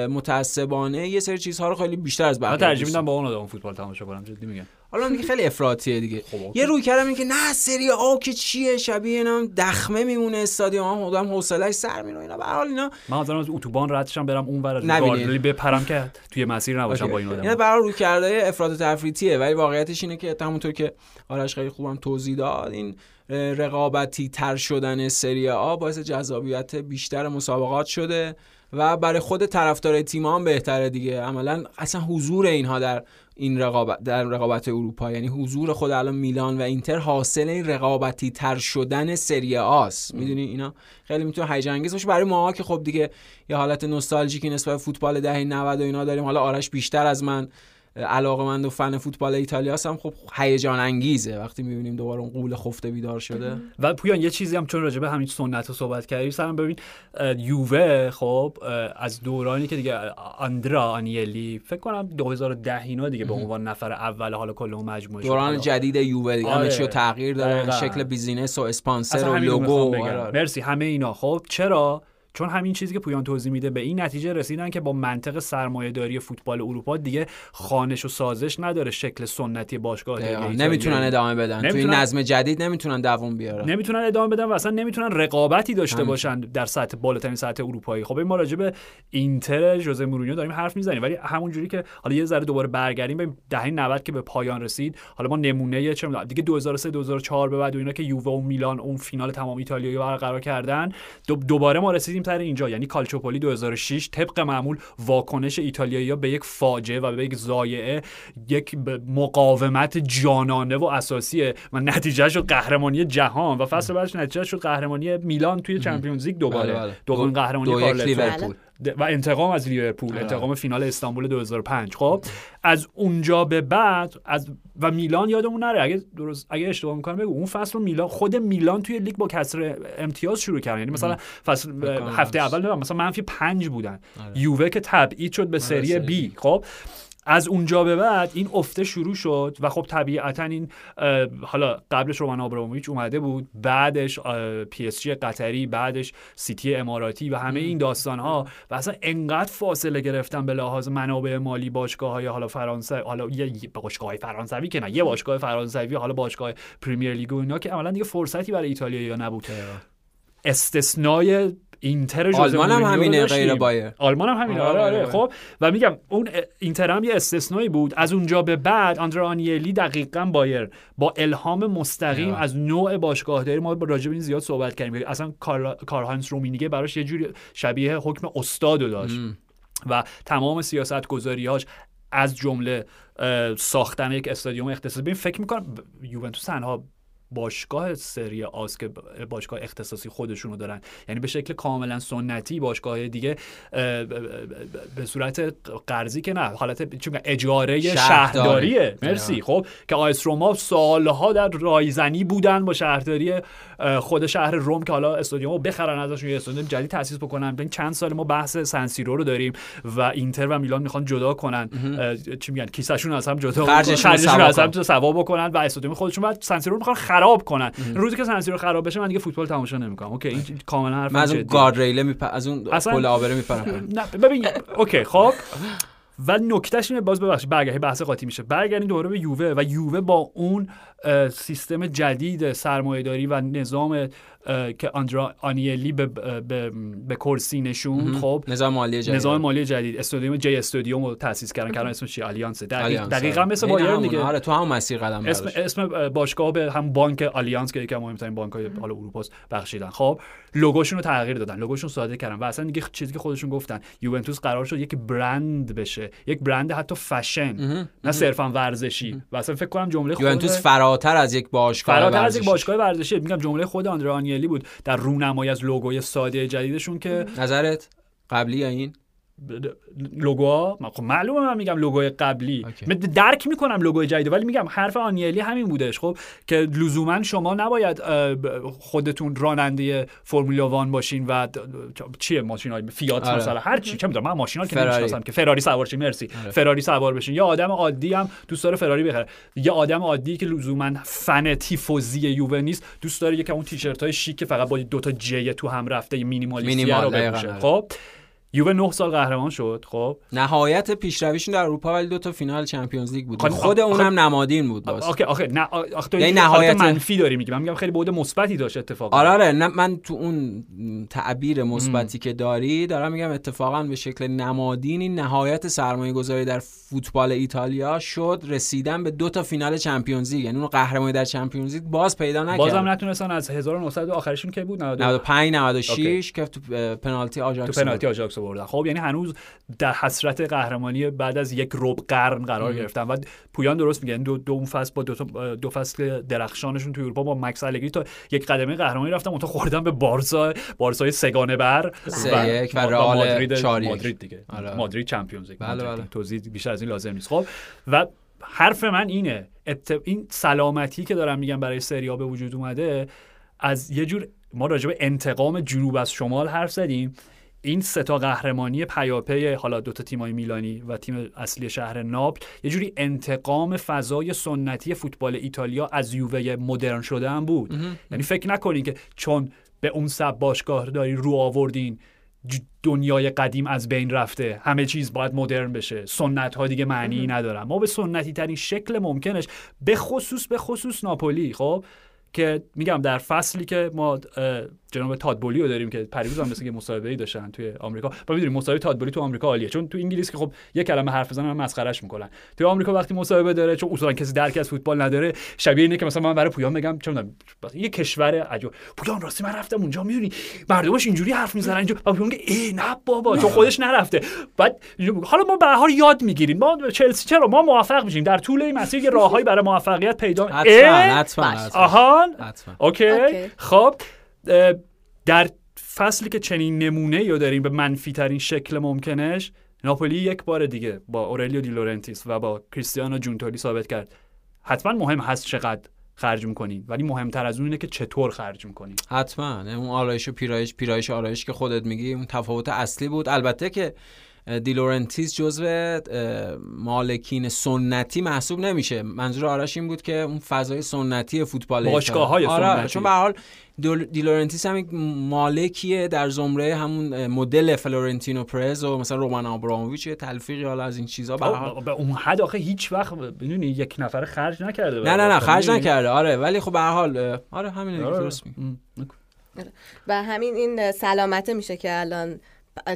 متعصبانه یه سری چیزها رو خیلی بیشتر از بقیه ترجیح میدم با اون آدم فوتبال تماشا کنم. جدی میگم. حالا دیگه خیلی افراطیه دیگه. خب،. یه روی کردم این که نه سری آ که چیه؟ شبیه اینا دخمه میمونه استادیوم. هم آدم حوصله‌اش سر میره اینا. به حال اینا من از اتوبان ردشم برم اون ور. گاردلی بپرم که توی مسیر نباشم با این اینا آدم برای روی کرده افراط تفریطیه. ولی واقعیتش اینه که همونطور که آرش خیلی خوبم توضیح داد این رقابتی تر شدن سری آ باعث جذابیت بیشتر مسابقات شده. و برای خود طرفدار تیم هم بهتره دیگه. عملا اصلا حضور اینها در این رقابت در رقابت اروپا یعنی حضور خود الان میلان و اینتر حاصل این رقابتی تر شدن سری آست. می‌دونی اینا؟ خیلی می‌تونه هیجان انگیز باشه. برای ما که خب دیگه یه حالت نوستالژیکی نسبت به فوتبال دهه 90 و اینا داریم. حالا آرش بیشتر از من علاقه مند و فن فوتبال ایتالیا هم خب هیجان انگیزه وقتی می‌بینیم دوباره اون غول خفته بیدار شده و پویان یه چیزی هم چون راجع به همین سنت رو صحبت کردیم سرم ببین یووه خب از دورانی که دیگه آندرا آنیلی فکر کنم 2010 اینا دیگه به عنوان نفر اول حالا کل اون مجموعه. دوران. جدید یووه دیگه همه آره. چی رو تغییر دقیقاً. شکل business و اسپانسر و لوگو آره. مرسی همه اینا خب چرا چون همین چیزی که پویان توضیح میده به این نتیجه رسیدن که با منطق سرمایه‌داری فوتبال اروپا دیگه خانش و سازش نداره شکل سنتی باشگاه نمی‌تونن ادامه بدن. توی نظم جدید نمی‌تونن دووم بیارن. نمی‌تونن ادامه بدن و اصلا نمی‌تونن رقابتی داشته باشن در سطح بالاترین سطح اروپایی. خب ما راجع به اینتر ژوزه مورینیو داریم حرف می‌زنیم ولی همونجوری که حالا یه ذره دوباره برگردیم به دهه 90 که به پایان رسید. حالا ما نمونه چه دیگه 2003 2004 به بعد و اینا که یووه و میلان اون فینال تمام ایتالیایی برقرار کردن دوباره ما رسیدیم سر اینجا یعنی کالچوپولی 2006 طبق معمول واکنش ایتالیایی به یک فاجعه و به یک ضایعه یک مقاومت جانانه و اساسیه و نتیجه شد قهرمانی جهان و فصل بعدش نتیجه شد قهرمانی میلان توی چمپیونز لیگ دوباره. بله، بله. قهرمانی لیورپول. و انتقام از لیورپول انتقام فینال استانبول 2005 خب از اونجا به بعد از و میلان یادمون نره اگه درست اگه اشتباه می‌کنم بگو. اون فصل میلان خود میلان توی لیگ با کسر امتیاز شروع کرد. یعنی مثلا فصل هفته اول مثلا منفی پنج بودن. آره. یووه که تبعید شد به آره، سری بی. خب از اونجا به بعد این افته شروع شد و خب طبیعتا این حالا قبلش رومان آبراموویچ اومده بود بعدش پی اس جی قطری بعدش سیتی اماراتی و همه این داستان ها و اصلا انقدر فاصله گرفتن به لحاظ منابع مالی باشگاه های حالا فرانسه حالا یه باشگاه فرانسوی که نه یه باشگاه فرانسوی حالا باشگاه پریمیر لیگ و اینا که عملا دیگه فرصتی برای ایتالیا یا نبود استثنای اینتر آلمان هم همینه غیر بایر آلمان هم همینه. آره آره, آره. خب و میگم اون اینتر هم یه استثنایی بود. از اونجا به بعد آندرا آنیلی دقیقا بایر با الهام مستقیم از نوع باشگاهداری ما راجع به این زیاد صحبت کردیم. اصلا کارهانس رومینیگه براش یه جوری شبیه حکم استادو داشت. و تمام سیاست گذاریاش از جمله ساختن یک استادیوم اختصاصی ببین فکر می‌کنم یوونتوس تنها باشگاه سری آس که باشگاه اختصاصی خودشونو دارن. یعنی به شکل کاملا سنتی باشگاه دیگه به صورت قرضی که نه حالت چون اجاره شهرداریه. مرسی. خب که آیس روما سالها در رایزنی بودن با شهرداری خود شهر روم که حالا استادیومو بخرن ازشون یه استادیوم جدید تاسیس بکنن. ببین چند سال ما بحث سنسیرو رو داریم و اینتر و میلان می‌خوان جدا کنن. چی میگن؟ کیسه‌شون از هم جدا خرجشون از هم سوا بکنن و استادیوم خودشون بعد سنسیرو می‌خوان خراب کنن. روزی که سنسیرو خراب بشه من دیگه فوتبال تماشا نمی‌کنم. okay این کاملا حرف از اون گاردریل میپ از اون پل عابره میپرم. *laughs* نه ببین okay خب. و نکتهش اینه باز ببخشید برگردی بحث قاطی میشه. برگردیم دوباره به یووه و یووه با اون سیستم جدید سرمایهداری و نظام که آندرا آنیلی به, به, به کرسی نشون خب. نظام مالی جدید. نظام مالی جدید. استادیوم جی استادیوم رو تاسیس کردن. کردن اسمش چی؟ آلیانز. دقیق دقیقاً مثل بایرن دیگه. آره تو هم مسیر قدم اسم اسم باشگاه به هم بانک آلیانز که از مهمترین بانک های حالا اروپا بخشیدن. خب لوگوشون رو تغییر دادن. لوگوشون ساده کردن. و اصلا دیگه چیزی که خودشون گفتن یوونتوس قرار شد یک برند بشه. یک برند حتی فشن. نه صرفا ورزشی. و اصلا فکر کنم جمله یوونتوس فراتر از یک باشگاه فراتر از یک باشگاه ورزشی. میگم جمله خود آندرا آنیلی بود در رونمایی از لوگوی ساده جدیدشون که نظرت قبلی یا این؟ لوگو خب معلومه من میگم لوگوی قبلی. من درک می‌کنم لوگوی جدید ولی میگم حرف آنیلی همین بودش خب؟ که لزوما شما نباید خودتون راننده فرمولا وان باشین و چیه ماشین های فیات آره. مثلا هر چی چه می‌دونم من ماشین ها که نمی‌شناسم که فراری سوار شین مرسی. آره. فراری سوار بشین. یا آدم عادی هم دوست داره فراری بخره. یا آدم عادی که لزوما فن تیفوزی یووه نیست دوست داره که اون تیشرت های شیک فقط با دو تا جی تو هم رفته مینیمالیستی رو بپوشه. خب؟ یووه 9 سال قهرمان شد خب؟ نهایت پیشرویشون در اروپا ولی دو تا فینال Champions League بود. خب خود خب اونم نمادین بود باز. اوکی اوکی نه آخه یعنی نهایت منفی داری میگی. من میگم خیلی بود مثبتی داشت اتفاقا. آره آره نه من تو اون تعبیر مثبتی که داری دارم میگم اتفاقا به شکل نمادینی نهایت سرمایه گذاری در فوتبال ایتالیا شد رسیدن به دو تا فینال Champions League. یعنی اون قهرمانی در Champions League باز پیدا نکرد. بازم نتونستن از 1900 آخرشون که بود 95 96 که تو پنالتی آژاکس تو پنالتی آژاکس بردن خب یعنی هنوز در حسرت قهرمانی بعد از یک ربع قرن قرار گرفتن. و پویان درست میگن دو دو فصل با دو, دو فصل درخشانشون تو اروپا با مکس الگری تا یک قدمه قهرمانی رفتن اون خوردن به بارسا بارسای سه‌گانه بر. و, و رئال مادرید مادرید دیگه. آره. مادرید Champions League. بله بله. توضیح بیشتر از این لازم نیست. خب و حرف من اینه این سلامتی که دارم میگم برای سریا به وجود اومده از یه جور ما راجع به انتقام جنوب از شمال حرف زدیم. این سه تا قهرمانی پیاپی حالا دو تا تیمای میلانی و تیم اصلی شهر ناپل یه جوری انتقام فضای سنتی فوتبال ایتالیا از یووه مدرن شده هم بود. یعنی فکر نکنین که چون به اون سب باشگاه داری رو آوردین دنیای قدیم از بین رفته همه چیز باید مدرن بشه سنت ها دیگه معنی ندارن. ما به سنتی ترین شکل ممکنش به خصوص به خصوص ناپولی خب؟ که میگم در فصلی که ما جناب تادبولی رو داریم که پریروز هم مثل که مصاحبه ای داشتن توی آمریکا. ما می‌دونیم مصاحبه تادبولی تو آمریکا عالیه چون تو انگلیس که خب یه کلمه حرف بزنن مسخرهش می‌کنن. توی آمریکا وقتی مصاحبه داره چون اصلا کسی درک از فوتبال نداره شبیه اینه که مثلا من برای پویان بگم چون یه کشور عجب پویان راستی من رفتم اونجا می‌دونی؟ مردمش اینجوری حرف می‌زنن اینجا. و پویان ای نه بابا تو خودش نرفته. بعد حالا ما به هر یاد می‌گیریم. ما چلسی چرا؟ ما موفق میشیم. در طول این مسیر راههایی برای موفقیت پیدا حتما حتما okay. خب. در فصلی که چنین نمونه یا داریم به منفی ترین شکل ممکنش ناپولی یک بار دیگه با اورلیو دی لورنتیس و با کریستیانو جونتولی ثابت کرد. حتما مهم هست چقدر خرج می‌کنی ولی مهمتر از اون اینه که چطور خرج می‌کنی. حتما. اون آرایش و پیرایش پیرایش آرایش که خودت میگی اون تفاوت اصلی بود. البته که دیلورنتیس جزو مالکین سنتی محسوب نمیشه. منظور آرش این بود که اون فضای سنتی فوتبال باشگاه های آره، سنتی. چون به حال دیلورنتیس هم مالکیه در زمره همون مدل فلورنتینو پرز و مثلا رومان آبراموویچ. تلفیقی حالا از این چیزا به خب، اون حد آخه هیچ وقت بدونی یک نفر خرج نکرده نه نه نه خرج نکرده. آره ولی خب به حال آره همین آره. درست و همین این سلامته میشه که الان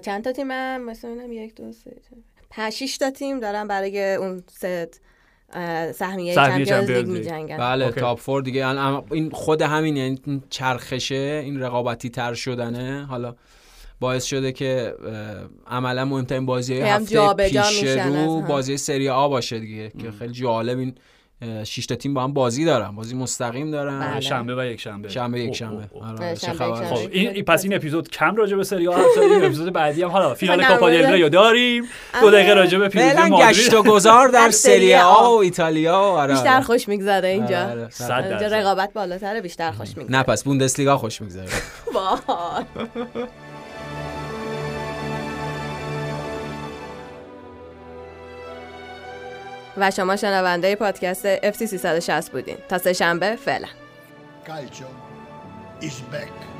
چند تا تیم؟ هم مثلا اینم یک دو سه پنج تا تیم دارن برای اون ست سهمیه Champions League میجنگن بله top four دیگه. این خود همین یعنی چرخشه این رقابتی تر شدنه. حالا باعث شده که عملا مهمترین بازی هفته پیش رو بازی سری آ باشه دیگه که خیلی جالب این شش تا تیم با هم بازی دارن بازی مستقیم دارن. بله. شنبه و یک شنبه. شنبه یک شنبه. آره خب این پس این اپیزود کم راجع به سری آ این اپیزود بعدی هم حالا فینال کوپا دل ری داریم. دو دقیقه راجع به پیروزی مادرید. گشت و گذار در سری آ. و ایتالیا آره. بیشتر خوش میگذره اینجا. آره، اینجا رقابت بالاتره بیشتر خوش میگذره. نه پس بوندسلیگا خوش میگذره. *laughs* و شما شنونده پادکست FT 360 بودین تا سه شنبه فعلا Calcio is back.